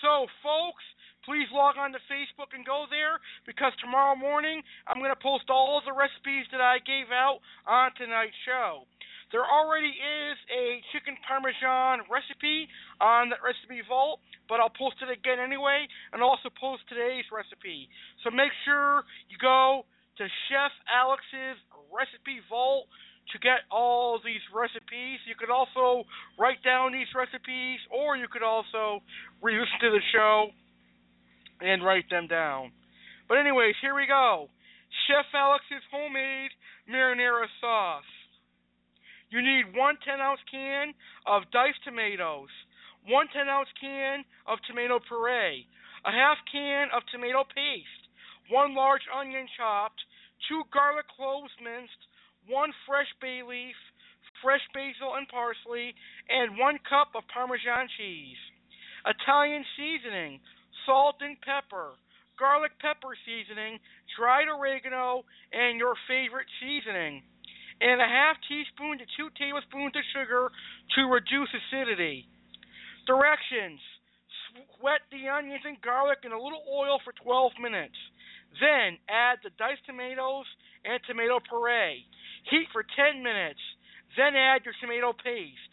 So, folks, please log on to Facebook and go there because tomorrow morning I'm going to post all the recipes that I gave out on tonight's show. There already is a chicken parmesan recipe on that recipe vault, but I'll post it again anyway and also post today's recipe. So make sure you go to Chef Alex's recipe vault to get all these recipes. You could also write down these recipes or you could also re-listen to the show and write them down. But anyways, here we go. Chef Alex's homemade marinara sauce. You need one 10 ounce can of diced tomatoes, one 10 ounce can of tomato puree, a half can of tomato paste, one large onion chopped, two garlic cloves minced, one fresh bay leaf, fresh basil and parsley, and one cup of Parmesan cheese. Italian seasoning, salt and pepper, garlic pepper seasoning, dried oregano, and your favorite seasoning. And a half teaspoon to two tablespoons of sugar to reduce acidity. Directions Wet the onions and garlic in a little oil for 12 minutes. Then add the diced tomatoes and tomato puree. Heat for 10 minutes. Then add your tomato paste.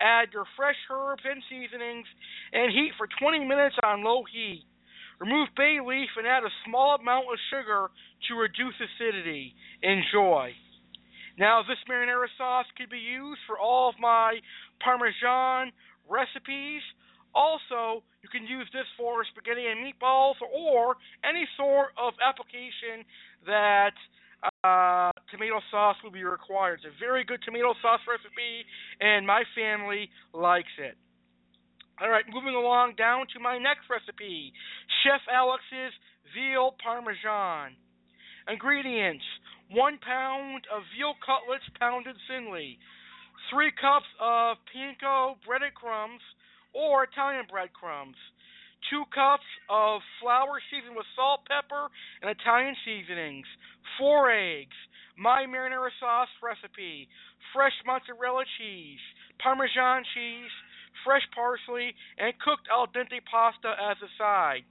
Add your fresh herbs and seasonings and heat for 20 minutes on low heat. Remove bay leaf and add a small amount of sugar to reduce acidity. Enjoy. Now, this marinara sauce could be used for all of my Parmesan recipes. Also, you can use this for spaghetti and meatballs or any sort of application that uh, tomato sauce will be required. It's a very good tomato sauce recipe, and my family likes it. All right, moving along down to my next recipe Chef Alex's Veal Parmesan. Ingredients one pound of veal cutlets pounded thinly, three cups of panko breadcrumbs or Italian breadcrumbs, two cups of flour seasoned with salt, pepper, and Italian seasonings, four eggs, my marinara sauce recipe, fresh mozzarella cheese, Parmesan cheese, fresh parsley, and cooked al dente pasta as a side.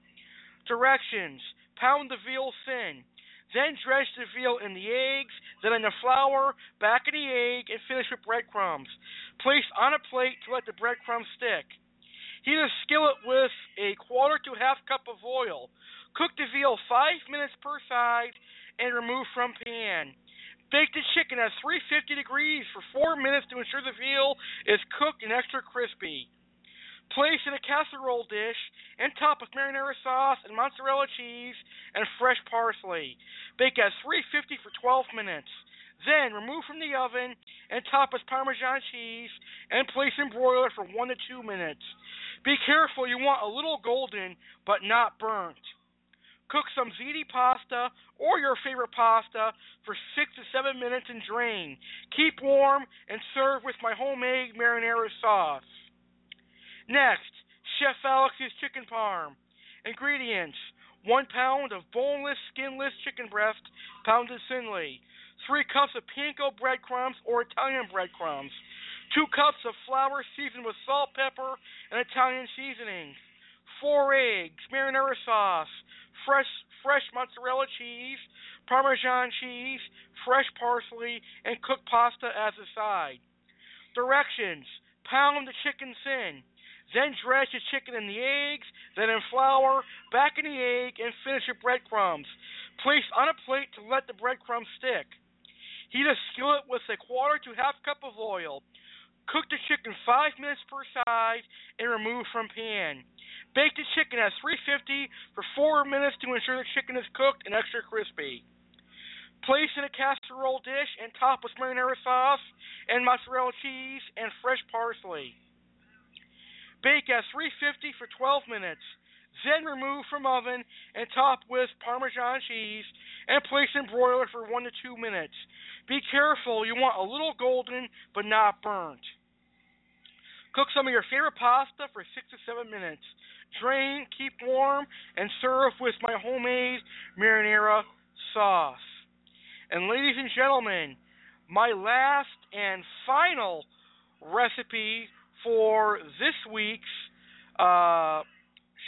Directions Pound the veal thin. Then dredge the veal in the eggs, then in the flour, back in the egg, and finish with breadcrumbs. Place on a plate to let the breadcrumbs stick. Heat a skillet with a quarter to half cup of oil. Cook the veal five minutes per side and remove from pan. Bake the chicken at 350 degrees for four minutes to ensure the veal is cooked and extra crispy. Place in a casserole dish and top with marinara sauce and mozzarella cheese and fresh parsley. Bake at 350 for 12 minutes. Then remove from the oven and top with Parmesan cheese and place in broiler for one to two minutes. Be careful, you want a little golden but not burnt. Cook some ziti pasta or your favorite pasta for six to seven minutes and drain. Keep warm and serve with my homemade marinara sauce. Next, Chef Alex's chicken parm. Ingredients: one pound of boneless, skinless chicken breast pounded thinly, three cups of panko breadcrumbs or Italian breadcrumbs, two cups of flour seasoned with salt, pepper, and Italian seasoning, four eggs, marinara sauce, fresh fresh mozzarella cheese, Parmesan cheese, fresh parsley, and cooked pasta as a side. Directions: Pound the chicken thin. Then dredge the chicken in the eggs, then in flour, back in the egg, and finish with breadcrumbs. Place on a plate to let the breadcrumbs stick. Heat a skillet with a quarter to half cup of oil. Cook the chicken five minutes per side and remove from pan. Bake the chicken at 350 for four minutes to ensure the chicken is cooked and extra crispy. Place in a casserole dish and top with marinara sauce and mozzarella cheese and fresh parsley. Bake at 350 for 12 minutes. Then remove from oven and top with Parmesan cheese and place in broiler for 1 to 2 minutes. Be careful, you want a little golden but not burnt. Cook some of your favorite pasta for 6 to 7 minutes. Drain, keep warm, and serve with my homemade marinara sauce. And ladies and gentlemen, my last and final recipe for this week's uh,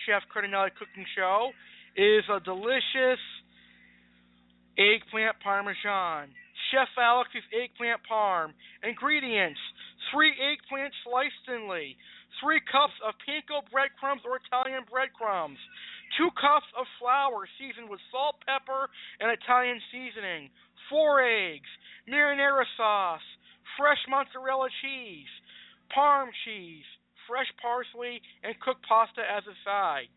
Chef Cardinale cooking show is a delicious eggplant parmesan. Chef Alex's eggplant parm. Ingredients: three eggplants sliced thinly, three cups of panko breadcrumbs or Italian breadcrumbs, two cups of flour seasoned with salt, pepper, and Italian seasoning, four eggs, marinara sauce, fresh mozzarella cheese, parm cheese, fresh parsley, and cooked pasta as a side.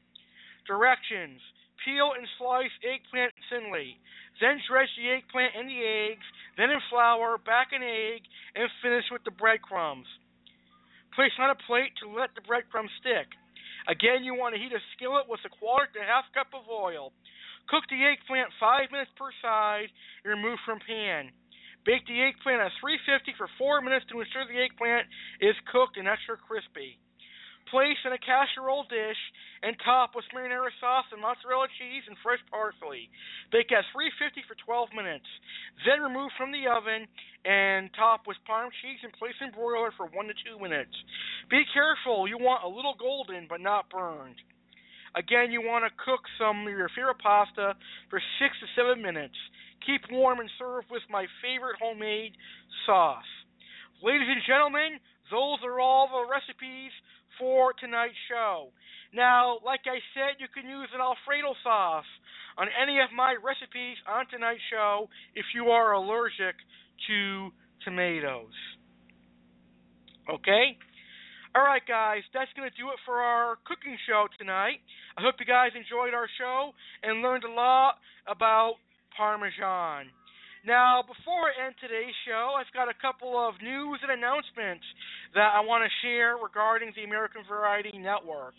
Directions: Peel and slice eggplant thinly. Then dredge the eggplant in the eggs, then in flour, back in egg, and finish with the breadcrumbs. Place on a plate to let the breadcrumbs stick. Again, you want to heat a skillet with a quarter to half cup of oil. Cook the eggplant five minutes per side and remove from pan. Bake the eggplant at 350 for four minutes to ensure the eggplant is cooked and extra crispy. Place in a casserole dish and top with marinara sauce and mozzarella cheese and fresh parsley. Bake at 350 for 12 minutes. Then remove from the oven and top with parm cheese and place in broiler for 1 to 2 minutes. Be careful, you want a little golden but not burned. Again, you want to cook some of your favorite pasta for 6 to 7 minutes. Keep warm and serve with my favorite homemade sauce. Ladies and gentlemen, those are all the recipes for tonight's show. Now, like I said, you can use an Alfredo sauce on any of my recipes on tonight's show if you are allergic to tomatoes. Okay? Alright, guys, that's going to do it for our cooking show tonight. I hope you guys enjoyed our show and learned a lot about Parmesan. Now, before I end today's show, I've got a couple of news and announcements that I want to share regarding the American Variety Network.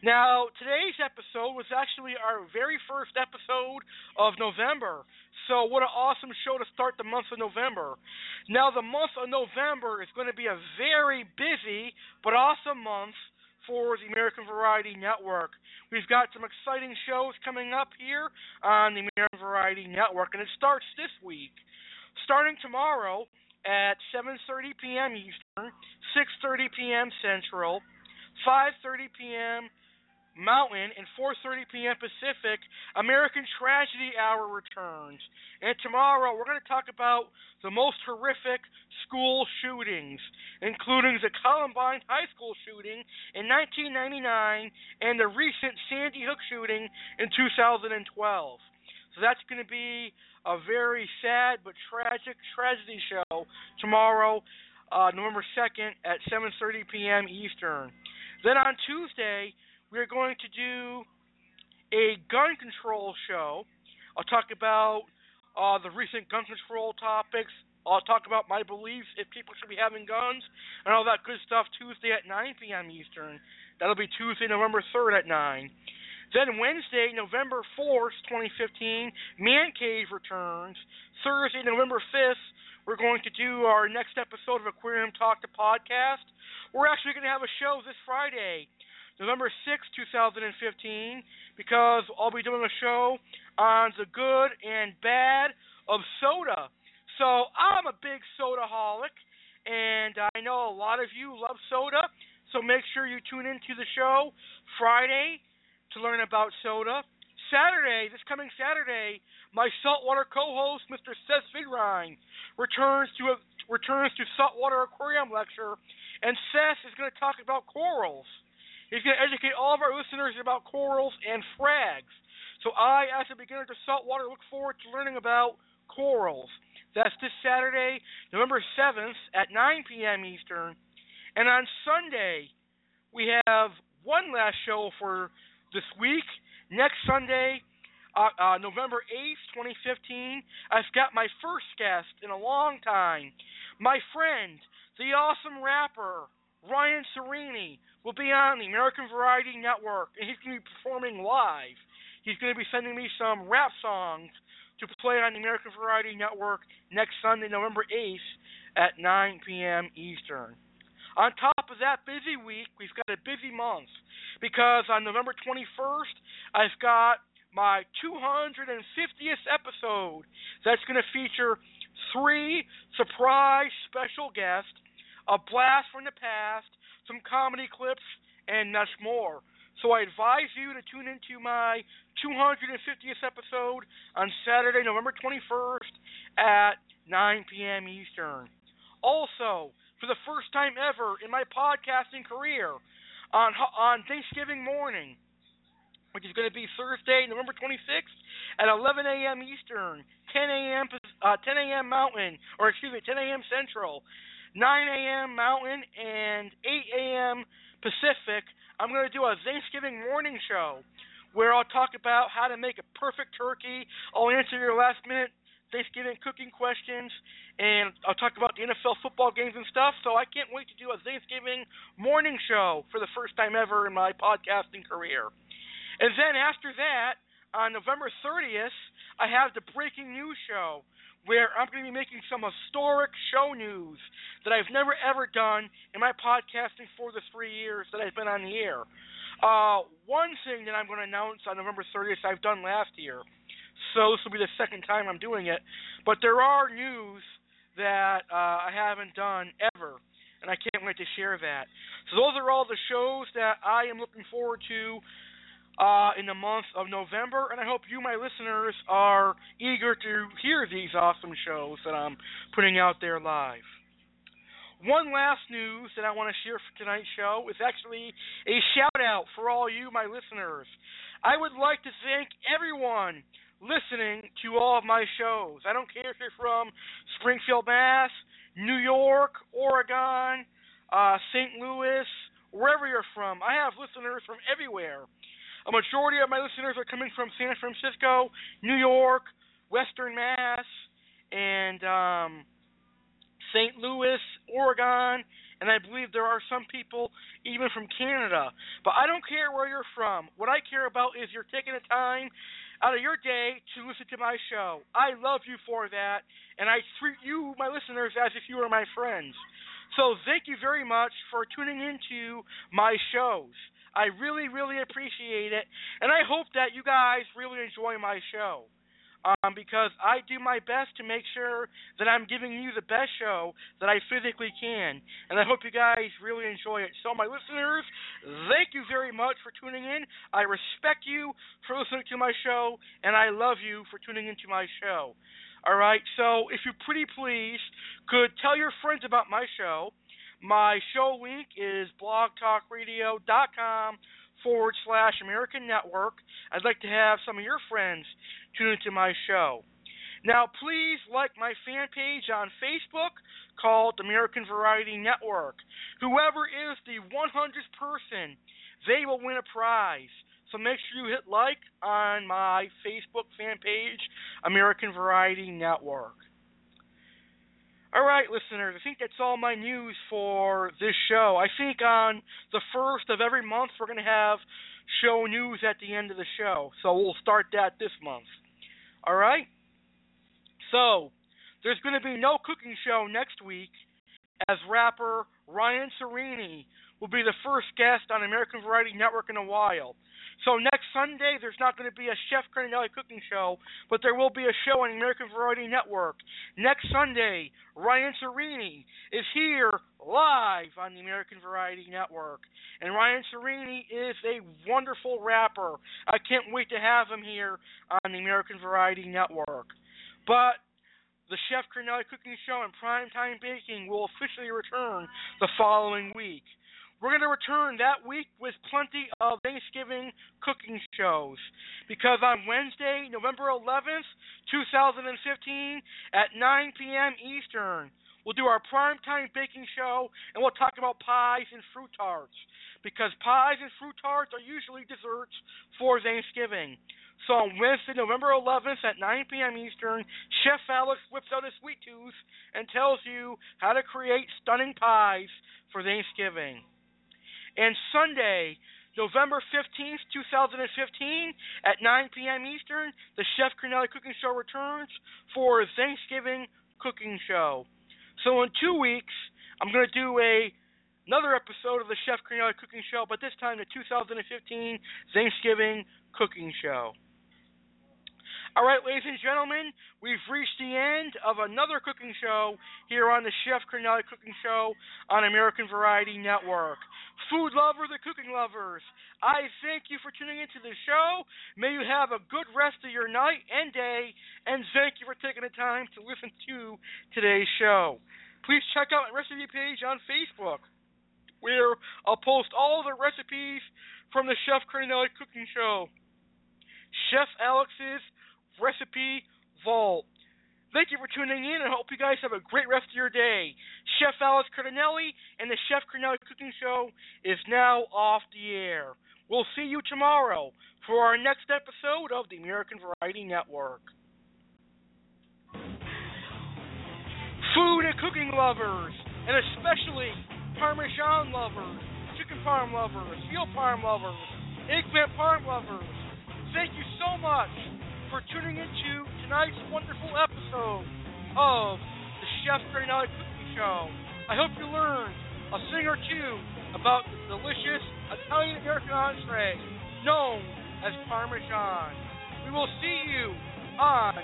Now, today's episode was actually our very first episode of November. So, what an awesome show to start the month of November. Now, the month of November is going to be a very busy but awesome month for the American Variety Network. We've got some exciting shows coming up here on the American Variety Network, and it starts this week. Starting tomorrow at 7:30 p.m. Eastern, 6:30 p.m. Central, 5:30 p.m. Mountain and 4:30 p.m. Pacific, American Tragedy Hour returns. And tomorrow we're going to talk about the most horrific school shootings, including the Columbine High School shooting in 1999 and the recent Sandy Hook shooting in 2012. So that's going to be a very sad but tragic tragedy show tomorrow, uh, November 2nd at 7:30 p.m. Eastern. Then on Tuesday we're going to do a gun control show. I'll talk about uh, the recent gun control topics. I'll talk about my beliefs if people should be having guns and all that good stuff Tuesday at 9 p.m. Eastern. That'll be Tuesday, November 3rd at 9. Then Wednesday, November 4th, 2015, Man Cave returns. Thursday, November 5th, we're going to do our next episode of Aquarium Talk the podcast. We're actually going to have a show this Friday November 6, 2015, because I'll be doing a show on the good and bad of soda. So I'm a big soda holic, and I know a lot of you love soda. So make sure you tune into the show Friday to learn about soda. Saturday, this coming Saturday, my saltwater co-host, Mr. Seth Vidrine, returns to a returns to saltwater aquarium lecture, and Seth is going to talk about corals. He's going to educate all of our listeners about corals and frags. So I, as a beginner to saltwater, look forward to learning about corals. That's this Saturday, November 7th at 9 p.m. Eastern. And on Sunday, we have one last show for this week. Next Sunday, uh, uh, November 8th, 2015, I've got my first guest in a long time. My friend, the awesome rapper, Ryan Serini, will be on the American Variety Network, and he's going to be performing live. He's going to be sending me some rap songs to play on the American Variety Network next Sunday, November 8th at 9 p.m. Eastern. On top of that busy week, we've got a busy month because on November 21st, I've got my 250th episode that's going to feature three surprise special guests, a blast from the past, some comedy clips, and much more. So I advise you to tune into my 250th episode on Saturday, November 21st at 9 p.m. Eastern. Also, for the first time ever in my podcasting career, on on Thanksgiving morning, which is going to be Thursday, November 26th at 11 a.m. Eastern, 10 a.m. Uh, 10 a.m. Mountain, or excuse me, 10 a.m. Central. 9 a.m. Mountain and 8 a.m. Pacific, I'm going to do a Thanksgiving morning show where I'll talk about how to make a perfect turkey. I'll answer your last minute Thanksgiving cooking questions, and I'll talk about the NFL football games and stuff. So I can't wait to do a Thanksgiving morning show for the first time ever in my podcasting career. And then after that, on November 30th, I have the breaking news show where I'm going to be making some historic show news that I've never ever done in my podcasting for the three years that I've been on the air. Uh, one thing that I'm going to announce on November 30th I've done last year, so this will be the second time I'm doing it. But there are news that uh, I haven't done ever, and I can't wait to share that. So those are all the shows that I am looking forward to uh, in the month of November, and I hope you, my listeners, are eager to hear these awesome shows that I'm putting out there live. One last news that I want to share for tonight's show is actually a shout out for all you, my listeners. I would like to thank everyone listening to all of my shows. I don't care if you're from Springfield, Mass., New York, Oregon, uh, St. Louis, wherever you're from. I have listeners from everywhere. A majority of my listeners are coming from San Francisco, New York, Western Mass, and um, St. Louis, Oregon, and I believe there are some people even from Canada. But I don't care where you're from. What I care about is you're taking the time out of your day to listen to my show. I love you for that, and I treat you, my listeners, as if you were my friends. So thank you very much for tuning into my shows. I really, really appreciate it, and I hope that you guys really enjoy my show um, because I do my best to make sure that I'm giving you the best show that I physically can. And I hope you guys really enjoy it. So, my listeners, thank you very much for tuning in. I respect you for listening to my show, and I love you for tuning into my show. All right, so if you pretty please could tell your friends about my show. My show week is blogtalkradio.com forward slash American Network. I'd like to have some of your friends tune into my show. Now, please like my fan page on Facebook called American Variety Network. Whoever is the 100th person, they will win a prize. So make sure you hit like on my Facebook fan page, American Variety Network. All right, listeners, I think that's all my news for this show. I think on the first of every month, we're going to have show news at the end of the show. So we'll start that this month. All right? So, there's going to be no cooking show next week as rapper Ryan Serini will be the first guest on American Variety Network in a while. So next Sunday, there's not going to be a Chef Cardinale cooking show, but there will be a show on the American Variety Network. Next Sunday, Ryan Serini is here live on the American Variety Network. And Ryan Serini is a wonderful rapper. I can't wait to have him here on the American Variety Network. But the Chef Cardinale Cooking Show and Primetime Baking will officially return the following week. We're going to return that week with plenty of Thanksgiving cooking shows because on Wednesday, November 11th, 2015, at 9 p.m. Eastern, we'll do our primetime baking show and we'll talk about pies and fruit tarts because pies and fruit tarts are usually desserts for Thanksgiving. So on Wednesday, November 11th at 9 p.m. Eastern, Chef Alex whips out his sweet tooth and tells you how to create stunning pies for Thanksgiving. And Sunday, November 15th, 2015, at 9 p.m. Eastern, the Chef Cardinale Cooking Show returns for Thanksgiving cooking show. So in two weeks, I'm going to do a another episode of the Chef Cardinale Cooking Show, but this time the 2015 Thanksgiving Cooking Show. All right, ladies and gentlemen, we've reached the end of another cooking show here on the Chef Cardinale Cooking Show on American Variety Network. Food lovers and cooking lovers, I thank you for tuning into the show. May you have a good rest of your night and day, and thank you for taking the time to listen to today's show. Please check out my recipe page on Facebook, where I'll post all the recipes from the Chef Cardinale Cooking Show. Chef Alex's Recipe Vault. Thank you for tuning in, and hope you guys have a great rest of your day. Chef Alex Cardinale and the Chef Cardinale Cooking Show is now off the air. We'll see you tomorrow for our next episode of the American Variety Network. Food and cooking lovers, and especially Parmesan lovers, chicken parm lovers, veal parm lovers, eggplant parm lovers, thank you so much for tuning into tonight's wonderful episode of the Chef Cardinelli Cooking Show. I hope you learned a thing or two about the delicious Italian American entree known as Parmesan. We will see you on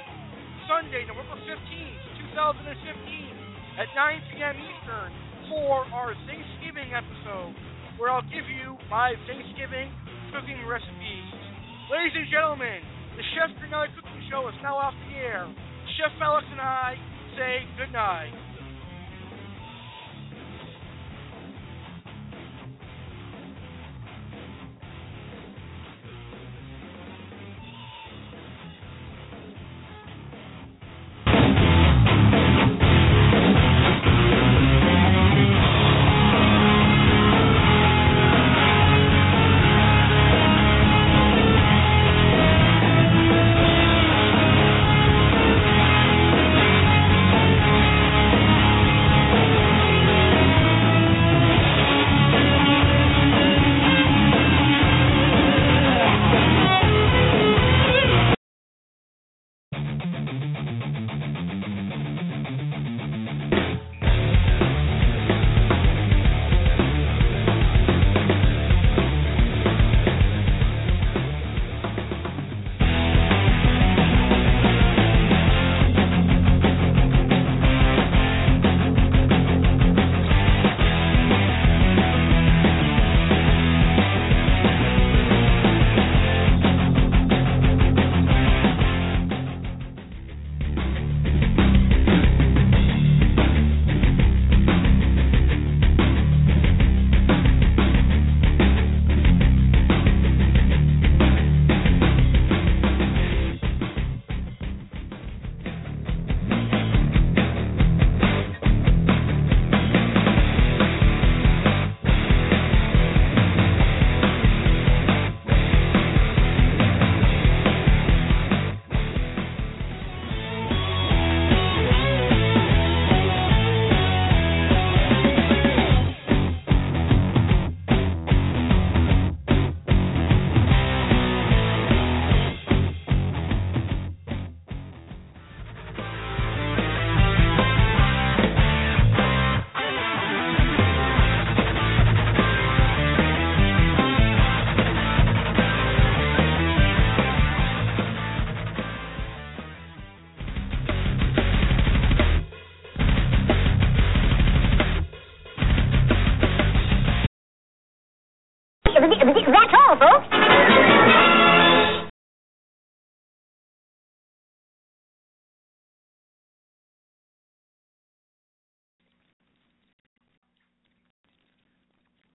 Sunday, November 15th, 2015 at 9 p.m. Eastern for our Thanksgiving episode where I'll give you my Thanksgiving cooking recipes. Ladies and gentlemen, the Chef Cardinale Cooking Show is now off the air. Chef Alex and I say good night. That's all, folks.